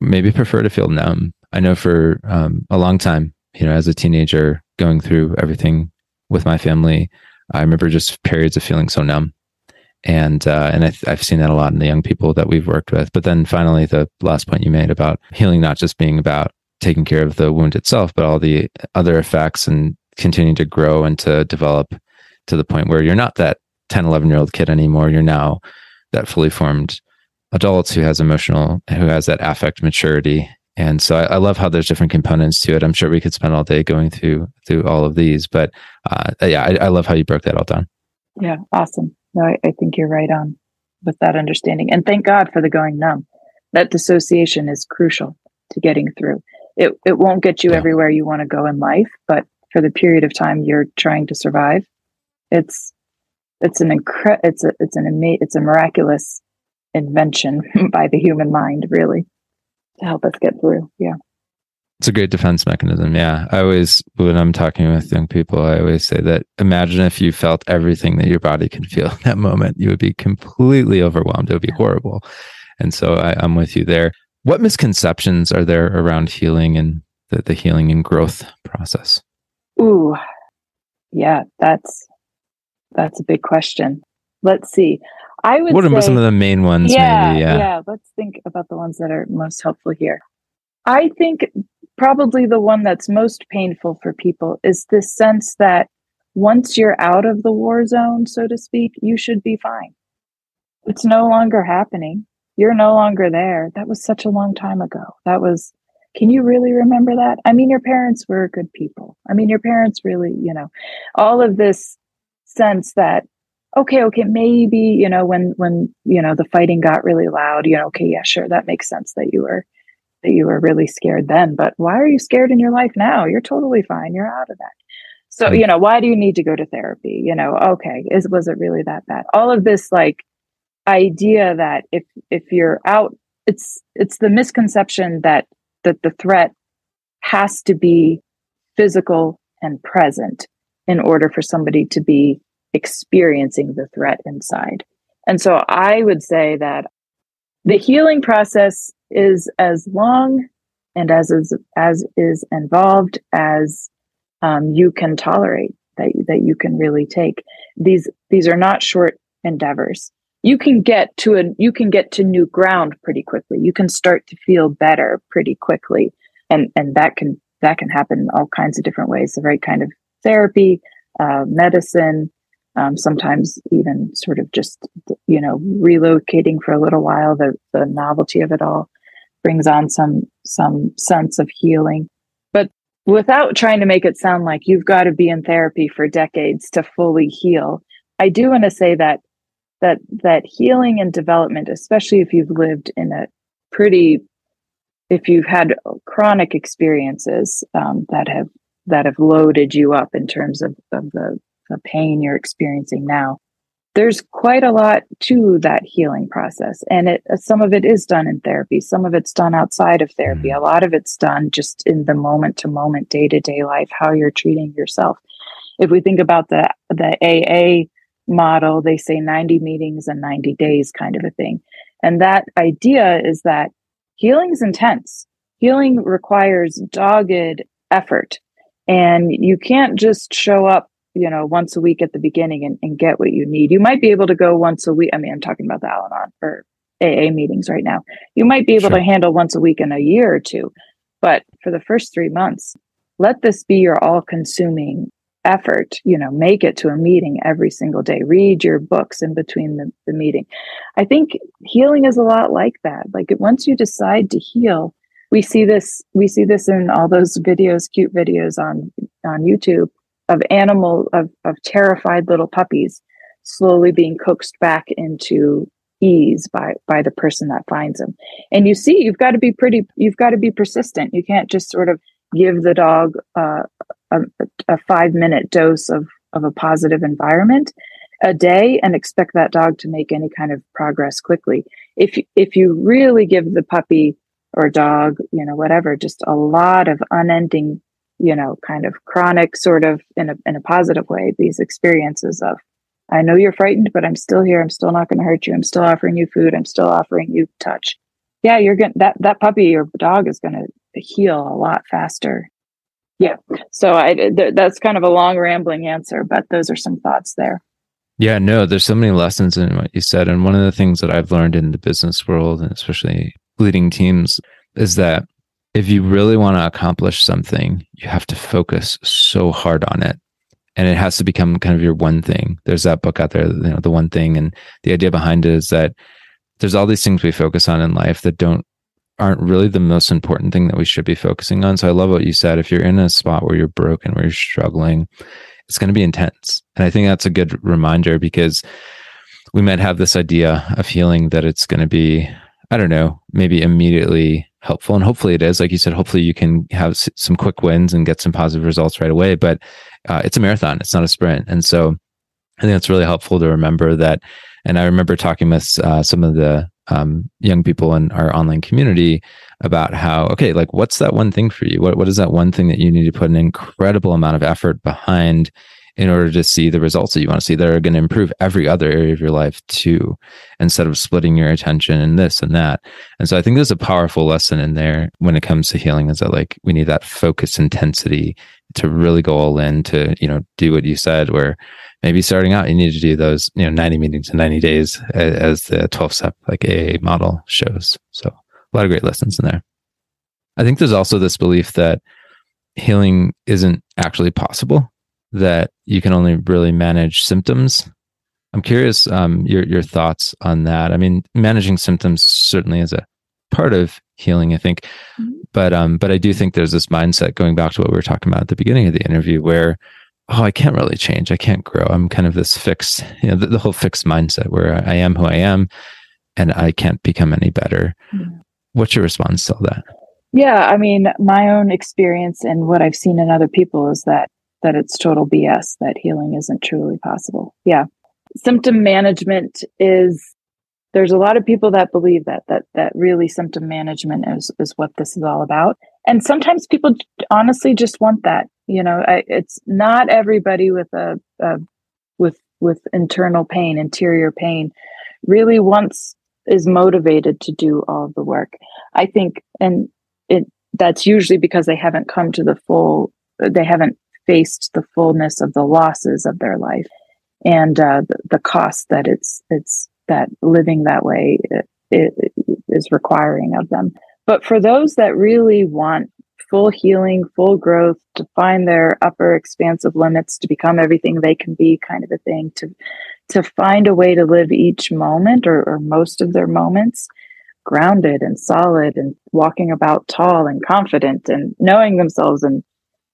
S1: maybe prefer to feel numb. I know for um, a long time, you know, as a teenager going through everything with my family, I remember just periods of feeling so numb. And uh, and I have seen that a lot in the young people that we've worked with. But then finally, the last point you made about healing not just being about taking care of the wound itself, but all the other effects and continuing to grow and to develop to the point where you're not that 10, 11 year old kid anymore. You're now that fully formed adult who has emotional, who has that affect maturity. And so I, I, love how there's different components to it. I'm sure we could spend all day going through through all of these, but uh, yeah, I, I, love how you broke that all down.
S2: Yeah, awesome. No, I, I think you're right on with that understanding, and thank God for the going numb. That dissociation is crucial to getting through. It it won't get you yeah. everywhere you want to go in life, but for the period of time you're trying to survive, it's it's an incre- it's a it's an ama- it's a miraculous invention by the human mind, really, to help us get through. Yeah.
S1: It's a great defense mechanism. Yeah. I always, when I'm talking with young people, I always say that imagine if you felt everything that your body can feel in that moment, you would be completely overwhelmed. It would be horrible. And so I, I'm with you there. What misconceptions are there around healing and the, the healing and growth process?
S2: Ooh, yeah, that's that's a big question. Let's see. I would.
S1: What
S2: are
S1: some of the main ones?
S2: Yeah, maybe, yeah, yeah. Let's think about the ones that are most helpful here. I think probably the one that's most painful for people is this sense that once you're out of the war zone, so to speak, you should be fine. It's no longer happening. You're no longer there. That was such a long time ago. That was, can you really remember that? I mean, your parents were good people. I mean, your parents really, you know, all of this sense that okay, okay, maybe, you know, when, when, you know, the fighting got really loud, you know, okay, yeah, sure, that makes sense that you were, that you were really scared then, but why are you scared in your life now? You're totally fine. You're out of that. So, you know, why do you need to go to therapy? You know, okay, is, was it really that bad? All of this, like, idea that if, if you're out, it's, it's the misconception that, that the threat has to be physical and present in order for somebody to be experiencing the threat inside. And so I would say that the healing process is as long and as is, as is involved as um, you can tolerate that that you can really take. These these are not short endeavors. You can get to a you can get to new ground pretty quickly. You can start to feel better pretty quickly, and and that can that can happen in all kinds of different ways. The right kind of therapy, uh, medicine, um, sometimes even sort of just you know relocating for a little while the the novelty of it all brings on some some sense of healing. But without trying to make it sound like you've got to be in therapy for decades to fully heal i do want to say that that that healing and development especially if you've lived in a pretty if you've had chronic experiences um, that have that have loaded you up in terms of, of the the pain you're experiencing now. There's quite a lot to that healing process. And it, some of it is done in therapy. Some of it's done outside of therapy. Mm-hmm. A lot of it's done just in the moment to moment, day to day life, how you're treating yourself. If we think about the, the AA model, they say 90 meetings and 90 days kind of a thing. And that idea is that healing is intense. Healing requires dogged effort. And you can't just show up you know, once a week at the beginning and, and get what you need. You might be able to go once a week. I mean, I'm talking about the Al Anon or AA meetings right now. You might be able sure. to handle once a week in a year or two. But for the first three months, let this be your all consuming effort. You know, make it to a meeting every single day. Read your books in between the, the meeting. I think healing is a lot like that. Like once you decide to heal, we see this, we see this in all those videos, cute videos on, on YouTube of animal of, of terrified little puppies slowly being coaxed back into ease by by the person that finds them. And you see you've got to be pretty you've got to be persistent. You can't just sort of give the dog uh, a, a five minute dose of of a positive environment a day and expect that dog to make any kind of progress quickly. If if you really give the puppy or dog you know whatever just a lot of unending you know kind of chronic sort of in a in a positive way these experiences of I know you're frightened, but I'm still here. I'm still not going to hurt you. I'm still offering you food. I'm still offering you touch. Yeah, you're going that that puppy or dog is going to heal a lot faster. Yeah. So I th- that's kind of a long rambling answer, but those are some thoughts there.
S1: Yeah, no, there's so many lessons in what you said and one of the things that I've learned in the business world and especially leading teams is that if you really want to accomplish something, you have to focus so hard on it and it has to become kind of your one thing. There's that book out there, you know, the one thing, and the idea behind it is that there's all these things we focus on in life that don't aren't really the most important thing that we should be focusing on. So I love what you said. If you're in a spot where you're broken, where you're struggling, it's going to be intense, and I think that's a good reminder because we might have this idea of healing that it's going to be, I don't know, maybe immediately helpful and hopefully it is. Like you said hopefully you can have some quick wins and get some positive results right away but uh, it's a marathon it's not a sprint and so i think it's really helpful to remember that and i remember talking with uh, some of the um, young people in our online community about how okay like what's that one thing for you? What, what is that one thing that you need to put an incredible amount of effort behind in order to see the results that you want to see that are going to improve every other area of your life too, instead of splitting your attention in this and that. And so I think there's a powerful lesson in there when it comes to healing is that like we need that focus intensity to really go all in to, you know, do what you said, where maybe starting out, you need to do those, you know, 90 meetings in 90 days as the 12 step like AA model shows. So a lot of great lessons in there. I think there's also this belief that healing isn't actually possible that you can only really manage symptoms. I'm curious um, your your thoughts on that. I mean, managing symptoms certainly is a part of healing, I think, mm-hmm. but um, but I do think there's this mindset going back to what we were talking about at the beginning of the interview, where oh, I can't really change, I can't grow. I'm kind of this fixed, you know, the, the whole fixed mindset where I am who I am, and I can't become any better. Mm-hmm. What's your response to all that?
S2: Yeah, I mean, my own experience and what I've seen in other people is that that it's total BS, that healing isn't truly possible. Yeah. Symptom management is there's a lot of people that believe that that that really symptom management is is what this is all about and sometimes people honestly just want that you know I, it's not everybody with a, a, with with internal pain interior pain really wants is motivated to do all the work i think and it that's usually because they haven't come to the full they haven't faced the fullness of the losses of their life and uh, the, the cost that it's it's that living that way it, it is requiring of them. But for those that really want full healing, full growth, to find their upper expansive limits, to become everything they can be, kind of a thing, to to find a way to live each moment or, or most of their moments grounded and solid and walking about tall and confident and knowing themselves and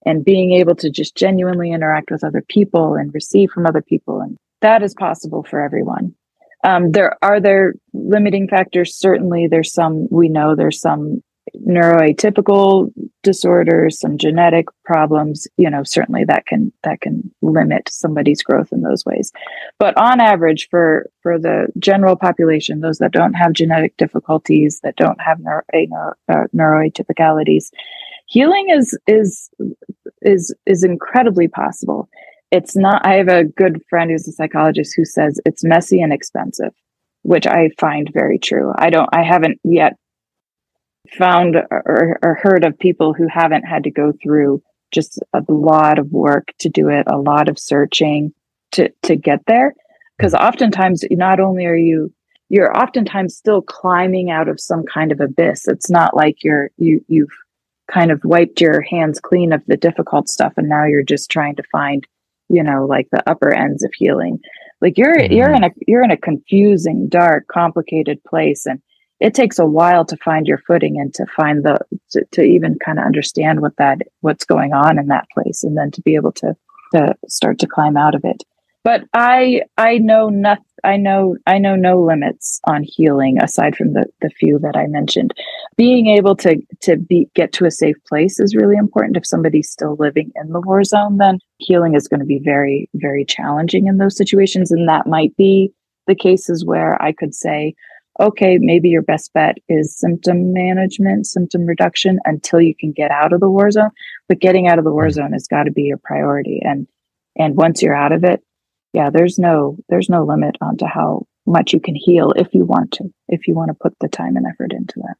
S2: and being able to just genuinely interact with other people and receive from other people. And that is possible for everyone. Um, there are there limiting factors. Certainly, there's some we know there's some neuroatypical disorders, some genetic problems. You know, certainly that can that can limit somebody's growth in those ways. But on average, for for the general population, those that don't have genetic difficulties, that don't have neuro, uh, neuroatypicalities, healing is is is is incredibly possible. It's not i have a good friend who's a psychologist who says it's messy and expensive which i find very true. I don't i haven't yet found or, or heard of people who haven't had to go through just a lot of work to do it a lot of searching to to get there. Because oftentimes not only are you you're oftentimes still climbing out of some kind of abyss. It's not like you're you you've kind of wiped your hands clean of the difficult stuff and now you're just trying to find you know like the upper ends of healing like you're mm-hmm. you're in a you're in a confusing dark complicated place and it takes a while to find your footing and to find the to, to even kind of understand what that what's going on in that place and then to be able to to start to climb out of it but I I know nothing. I know I know no limits on healing aside from the the few that I mentioned. Being able to to be get to a safe place is really important. If somebody's still living in the war zone, then healing is going to be very very challenging in those situations, and that might be the cases where I could say, okay, maybe your best bet is symptom management, symptom reduction until you can get out of the war zone. But getting out of the war mm. zone has got to be your priority, and and once you're out of it yeah, there's no there's no limit onto how much you can heal if you want to, if you want to put the time and effort into that.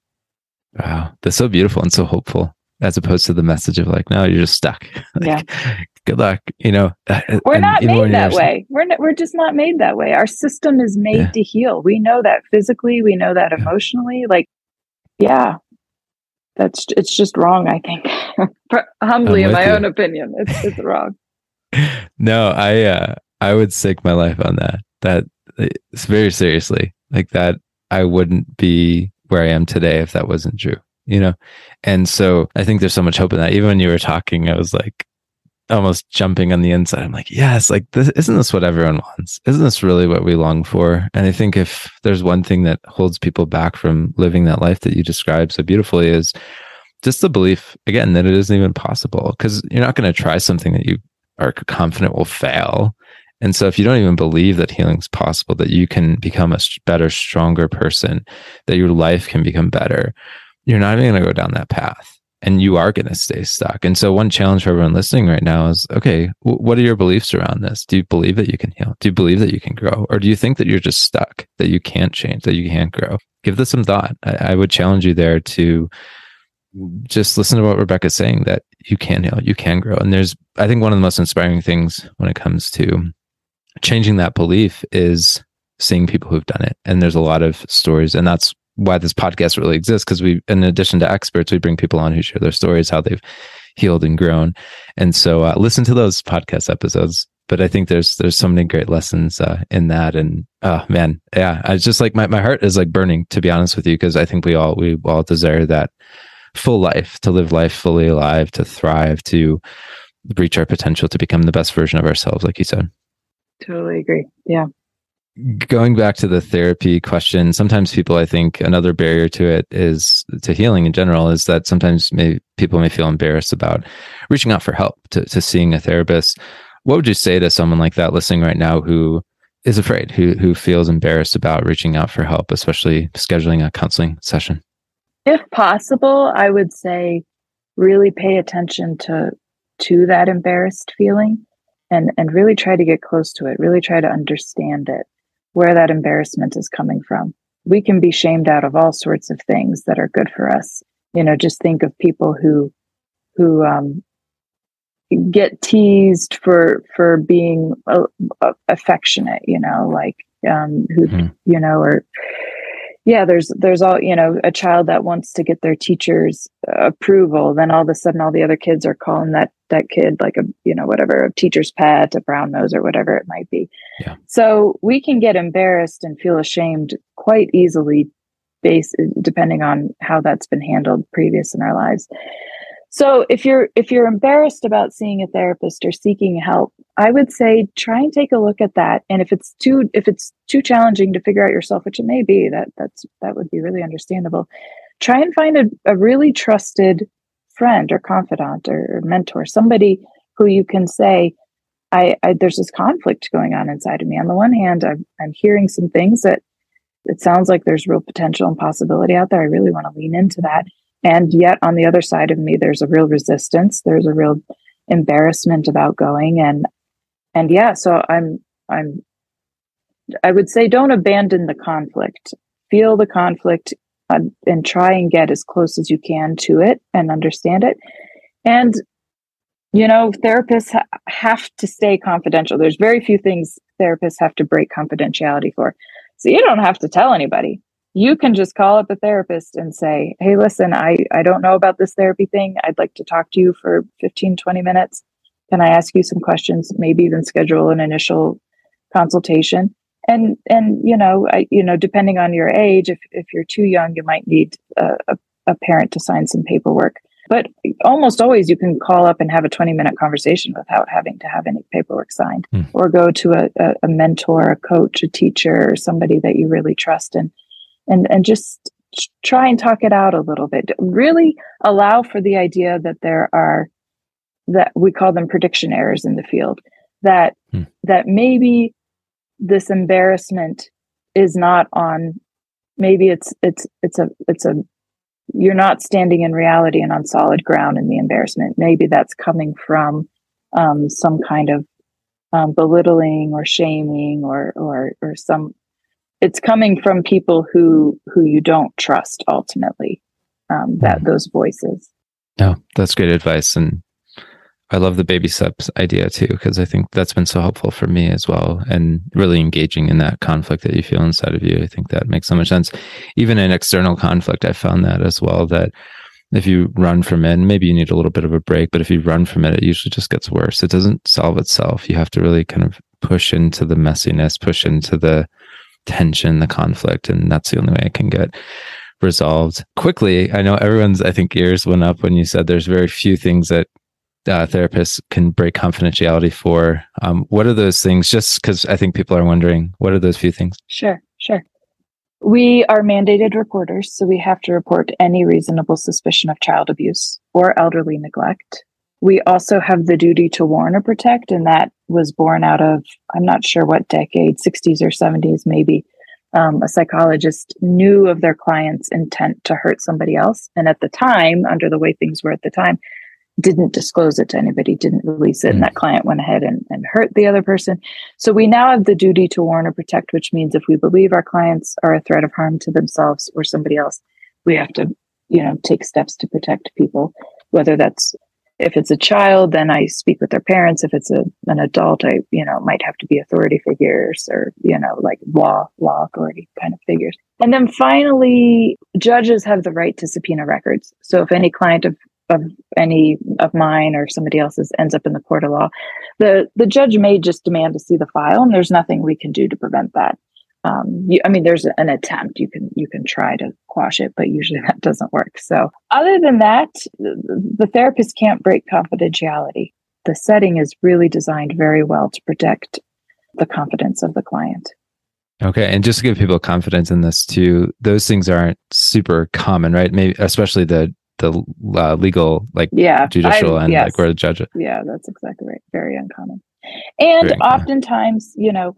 S1: Wow, that's so beautiful and so hopeful, as opposed to the message of like, no, you're just stuck. like, yeah. Good luck. You know,
S2: uh, we're not made that way. We're not, we're just not made that way. Our system is made yeah. to heal. We know that physically. We know that emotionally. Like, yeah, that's it's just wrong. I think, humbly, in my you. own opinion, it's it's wrong.
S1: no, I uh, I would stake my life on that. That it's very seriously like that. I wouldn't be where I am today if that wasn't true, you know? And so I think there's so much hope in that. Even when you were talking, I was like almost jumping on the inside. I'm like, yes, like this, isn't this what everyone wants? Isn't this really what we long for? And I think if there's one thing that holds people back from living that life that you described so beautifully is just the belief again that it isn't even possible because you're not going to try something that you are confident will fail and so if you don't even believe that healing is possible, that you can become a better, stronger person, that your life can become better, you're not even going to go down that path and you are going to stay stuck. And so one challenge for everyone listening right now is, okay, w- what are your beliefs around this? Do you believe that you can heal? Do you believe that you can grow? Or do you think that you're just stuck, that you can't change, that you can't grow? Give this some thought. I, I would challenge you there to just listen to what Rebecca's saying that you can heal, you can grow. And there's, I think one of the most inspiring things when it comes to changing that belief is seeing people who've done it. And there's a lot of stories. And that's why this podcast really exists because we, in addition to experts, we bring people on who share their stories, how they've healed and grown. And so uh, listen to those podcast episodes. But I think there's there's so many great lessons uh, in that, and oh man, yeah, I just like my, my heart is like burning to be honest with you because I think we all we all desire that full life to live life fully alive, to thrive, to reach our potential, to become the best version of ourselves, like you said.
S2: Totally agree. Yeah.
S1: Going back to the therapy question, sometimes people, I think, another barrier to it is to healing in general is that sometimes may, people may feel embarrassed about reaching out for help, to, to seeing a therapist. What would you say to someone like that listening right now who is afraid, who who feels embarrassed about reaching out for help, especially scheduling a counseling session?
S2: If possible, I would say really pay attention to to that embarrassed feeling and and really try to get close to it really try to understand it where that embarrassment is coming from we can be shamed out of all sorts of things that are good for us you know just think of people who who um, get teased for for being uh, affectionate you know like um, who mm-hmm. you know or yeah there's there's all you know a child that wants to get their teacher's approval then all of a sudden all the other kids are calling that that kid like a you know whatever a teacher's pet a brown nose or whatever it might be yeah. so we can get embarrassed and feel ashamed quite easily based depending on how that's been handled previous in our lives so if you're if you're embarrassed about seeing a therapist or seeking help, I would say try and take a look at that. And if it's too if it's too challenging to figure out yourself, which it may be, that that's that would be really understandable. Try and find a, a really trusted friend or confidant or, or mentor, somebody who you can say, I, I, there's this conflict going on inside of me. On the one hand, I'm, I'm hearing some things that it sounds like there's real potential and possibility out there. I really want to lean into that. And yet on the other side of me, there's a real resistance. There's a real embarrassment about going. And, and yeah, so I'm, I'm, I would say don't abandon the conflict. Feel the conflict uh, and try and get as close as you can to it and understand it. And, you know, therapists ha- have to stay confidential. There's very few things therapists have to break confidentiality for. So you don't have to tell anybody you can just call up a therapist and say, Hey, listen, I, I don't know about this therapy thing. I'd like to talk to you for 15, 20 minutes. Can I ask you some questions? Maybe even schedule an initial consultation. And, and, you know, I, you know, depending on your age, if, if you're too young, you might need a, a, a parent to sign some paperwork. but almost always you can call up and have a 20 minute conversation without having to have any paperwork signed mm. or go to a, a, mentor a coach a teacher or somebody that you really trust and and and just try and talk it out a little bit really allow for the idea that there are that we call them prediction errors in the field that mm. that maybe this embarrassment is not on maybe it's it's it's a it's a you're not standing in reality and on solid ground in the embarrassment. Maybe that's coming from um, some kind of um, belittling or shaming or or or some. It's coming from people who who you don't trust ultimately. Um, that mm. those voices.
S1: No, that's great advice, and I love the baby steps idea too, because I think that's been so helpful for me as well. And really engaging in that conflict that you feel inside of you. I think that makes so much sense. Even in external conflict, I found that as well, that if you run from it, maybe you need a little bit of a break, but if you run from it, it usually just gets worse. It doesn't solve itself. You have to really kind of push into the messiness, push into the tension, the conflict. And that's the only way it can get resolved quickly. I know everyone's, I think, ears went up when you said there's very few things that uh, therapists can break confidentiality for. Um, what are those things? Just because I think people are wondering, what are those few things?
S2: Sure, sure. We are mandated reporters, so we have to report any reasonable suspicion of child abuse or elderly neglect. We also have the duty to warn or protect, and that was born out of, I'm not sure what decade, 60s or 70s, maybe. Um, a psychologist knew of their client's intent to hurt somebody else. And at the time, under the way things were at the time, didn't disclose it to anybody, didn't release it, mm. and that client went ahead and, and hurt the other person. So we now have the duty to warn or protect, which means if we believe our clients are a threat of harm to themselves or somebody else, we have to, you know, take steps to protect people. Whether that's if it's a child, then I speak with their parents. If it's a, an adult, I, you know, might have to be authority figures or, you know, like law, law authority kind of figures. And then finally, judges have the right to subpoena records. So if any client of of any of mine or somebody else's ends up in the court of law, the the judge may just demand to see the file, and there's nothing we can do to prevent that. Um, you, I mean, there's an attempt you can you can try to quash it, but usually that doesn't work. So, other than that, the, the therapist can't break confidentiality. The setting is really designed very well to protect the confidence of the client.
S1: Okay, and just to give people confidence in this too, those things aren't super common, right? Maybe especially the the uh, legal, like
S2: yeah,
S1: judicial I, and yes. like where the judge.
S2: Yeah, that's exactly right. Very uncommon. And Very oftentimes, you know,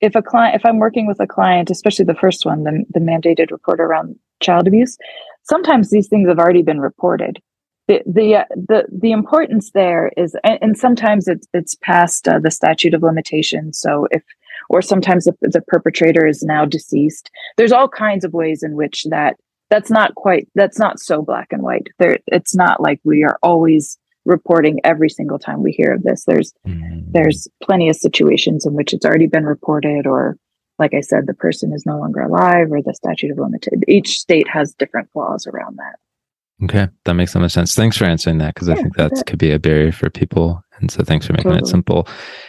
S2: if a client, if I'm working with a client, especially the first one, the, the mandated report around child abuse, sometimes these things have already been reported. The the uh, the the importance there is, and, and sometimes it's it's past uh, the statute of limitations. So if or sometimes the, the perpetrator is now deceased. There's all kinds of ways in which that that's not quite that's not so black and white there it's not like we are always reporting every single time we hear of this there's mm-hmm. there's plenty of situations in which it's already been reported or like i said the person is no longer alive or the statute of limited each state has different laws around that
S1: okay that makes so much sense thanks for answering that because yeah, i think that could be a barrier for people and so thanks for making totally. it simple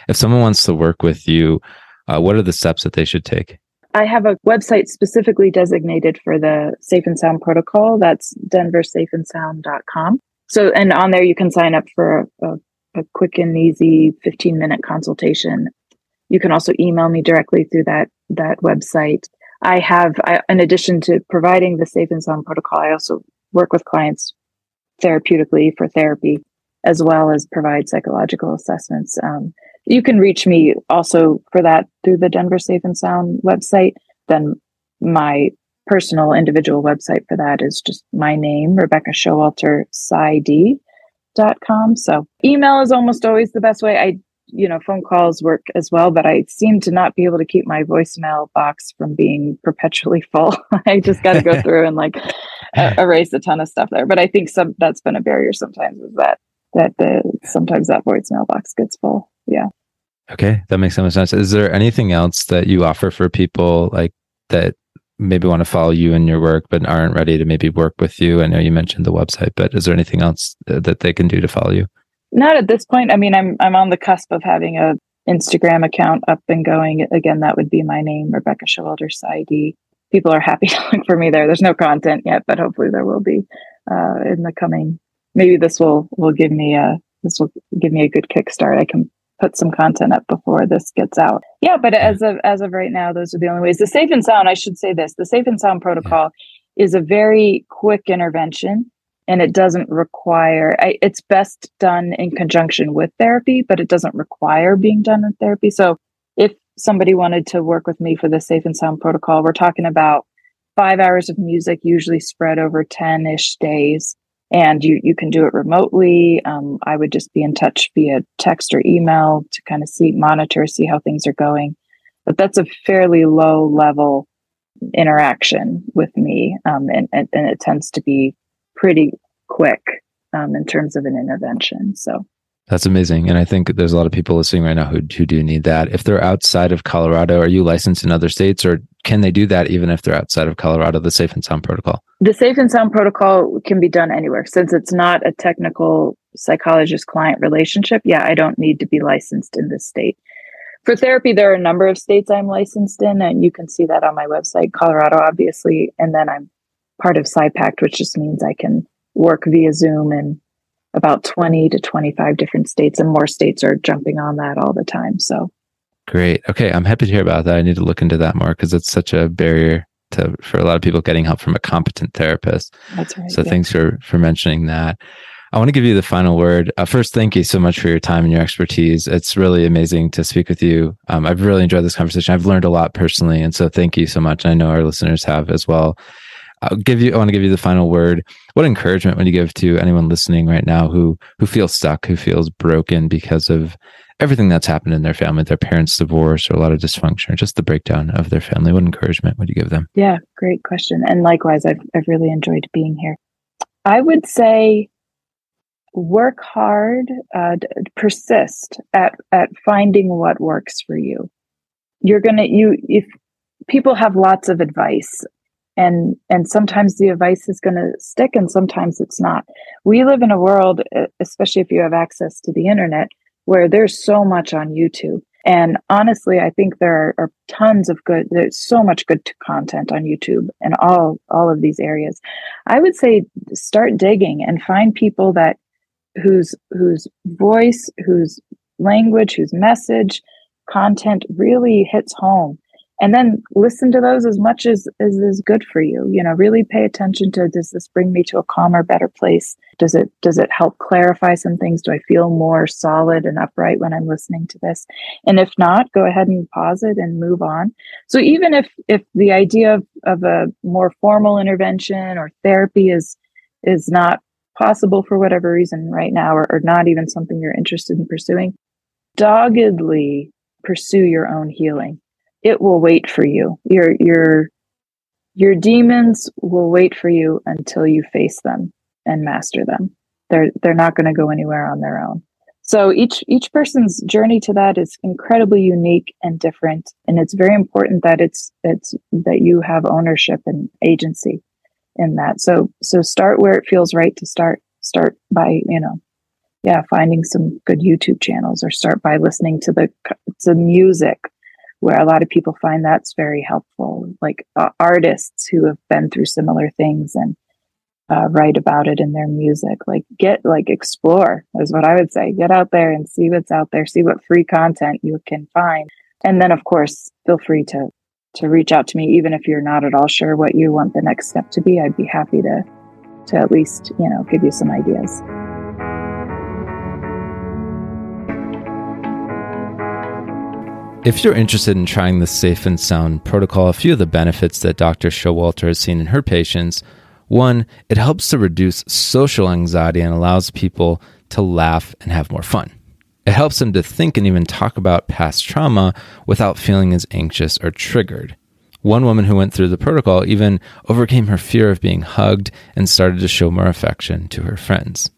S1: if someone wants to work with you uh, what are the steps that they should take
S2: I have a website specifically designated for the Safe and Sound protocol. That's denversafeandsound.com. So, and on there you can sign up for a, a, a quick and easy 15 minute consultation. You can also email me directly through that, that website. I have, I, in addition to providing the Safe and Sound protocol, I also work with clients therapeutically for therapy, as well as provide psychological assessments. Um, you can reach me also for that through the Denver Safe and Sound website. Then my personal individual website for that is just my name, Rebecca Showalter, dot com. So email is almost always the best way. I, you know, phone calls work as well, but I seem to not be able to keep my voicemail box from being perpetually full. I just got to go through and like uh, erase a ton of stuff there. But I think some that's been a barrier sometimes is that that the sometimes that voicemail box gets full. Yeah.
S1: Okay, that makes so much sense. Is there anything else that you offer for people like that maybe want to follow you in your work but aren't ready to maybe work with you? I know you mentioned the website, but is there anything else that they can do to follow you?
S2: Not at this point. I mean, I'm I'm on the cusp of having a Instagram account up and going. Again, that would be my name, Rebecca Showalter PsyD. People are happy to look for me there. There's no content yet, but hopefully there will be. uh, in the coming. Maybe this will will give me a this will give me a good kickstart. I can put some content up before this gets out. Yeah, but as of as of right now, those are the only ways. The safe and sound, I should say this: the safe and sound protocol is a very quick intervention, and it doesn't require. I, it's best done in conjunction with therapy, but it doesn't require being done in therapy. So, if somebody wanted to work with me for the safe and sound protocol, we're talking about five hours of music, usually spread over ten ish days and you you can do it remotely. Um, I would just be in touch via text or email to kind of see monitor, see how things are going. But that's a fairly low level interaction with me, um, and, and, and it tends to be pretty quick um, in terms of an intervention. So
S1: that's amazing. And I think there's a lot of people listening right now who, who do need that. If they're outside of Colorado, are you licensed in other states or can they do that even if they're outside of Colorado, the Safe and Sound protocol?
S2: The Safe and Sound protocol can be done anywhere since it's not a technical psychologist client relationship. Yeah, I don't need to be licensed in this state. For therapy, there are a number of states I'm licensed in, and you can see that on my website, Colorado, obviously. And then I'm part of PsyPact, which just means I can work via Zoom in about 20 to 25 different states and more states are jumping on that all the time so
S1: great. Okay i'm happy to hear about that. I need to look into that more because it's such a barrier to for a lot of people getting help from a competent therapist.
S2: That's right
S1: so yeah. thanks for for mentioning that. I want to give you the final word. Uh, first thank you so much for your time and your expertise. It's really amazing to speak with you. Um, i've really enjoyed this conversation. I've learned a lot personally and so thank you so much i know our listeners have as well. I'll give you. I want to give you the final word. What encouragement would you give to anyone listening right now who who feels stuck, who feels broken because of everything that's happened in their family, their parents' divorce, or a lot of dysfunction, or just the breakdown of their family? What encouragement would you give them?
S2: Yeah, great question. And likewise, I've I've really enjoyed being here. I would say work hard, uh, persist at at finding what works for you. You're gonna you if people have lots of advice and and sometimes the advice is going to stick and sometimes it's not we live in a world especially if you have access to the internet where there's so much on youtube. And honestly i think there are, are tons of good there's so much good content on youtube and all all of these areas. I would say start digging and find people that whose whose voice whose language whose message content really hits home and then listen to those as much as, as is good for you you know really pay attention to does this bring me to a calmer better place? Does it does it help clarify some things? Do i feel more solid and upright when i'm listening to this? And if not go ahead and pause it and move on. So even if if the idea of, of a more formal intervention or therapy is is not possible for whatever reason right now or, or not even something you're interested in pursuing doggedly pursue your own healing it will wait for you. Your your your demons will wait for you until you face them and master them. They're they're not going to go anywhere on their own. So each each person's journey to that is incredibly unique and different, and it's very important that it's it's that you have ownership and agency in that. So so start where it feels right to start. Start by you know, yeah, finding some good YouTube channels, or start by listening to the to music where a lot of people find that's very helpful, like uh, artists who have been through similar things and uh, write about it in their music. Like, get, like, explore is what I would say. Get out there and see what's out there, see what free content you can find. And then, of course, feel free to to reach out to me even if you're not at all sure what you want the next step to be i'd be happy to to at least you know give you some ideas
S1: If you're interested in trying the Safe and Sound protocol, a few of the benefits that Dr. Showalter has seen in her patients one, it helps to reduce social anxiety and allows people to laugh and have more fun. It helps them to think and even talk about past trauma without feeling as anxious or triggered. One woman who went through the protocol even overcame her fear of being hugged and started to show more affection to her friends.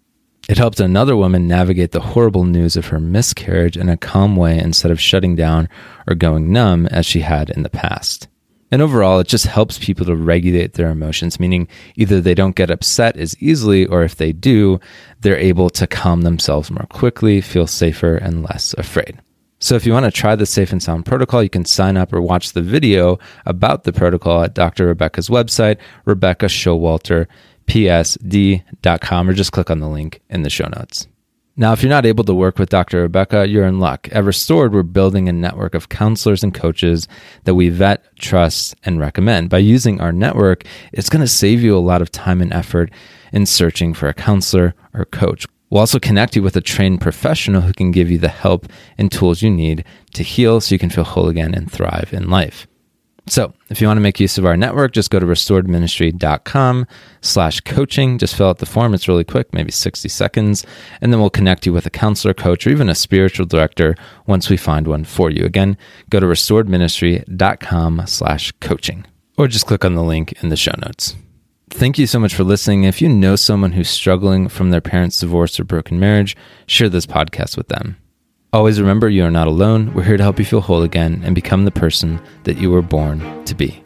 S1: It helped another woman navigate the horrible news of her miscarriage in a calm way instead of shutting down or going numb as she had in the past. And overall, it just helps people to regulate their emotions, meaning either they don't get upset as easily, or if they do, they're able to calm themselves more quickly, feel safer, and less afraid. So if you want to try the Safe and Sound protocol, you can sign up or watch the video about the protocol at Dr. Rebecca's website, Rebecca Showalter psd.com or just click on the link in the show notes. Now, if you're not able to work with Dr. Rebecca, you're in luck. At Restored, we're building a network of counselors and coaches that we vet, trust, and recommend. By using our network, it's going to save you a lot of time and effort in searching for a counselor or coach. We'll also connect you with a trained professional who can give you the help and tools you need to heal so you can feel whole again and thrive in life. So if you want to make use of our network, just go to restoredministry.com slash coaching. Just fill out the form. It's really quick, maybe 60 seconds. And then we'll connect you with a counselor, coach, or even a spiritual director once we find one for you. Again, go to restoredministry.com slash coaching or just click on the link in the show notes. Thank you so much for listening. If you know someone who's struggling from their parents' divorce or broken marriage, share this podcast with them. Always remember you are not alone. We're here to help you feel whole again and become the person that you were born to be.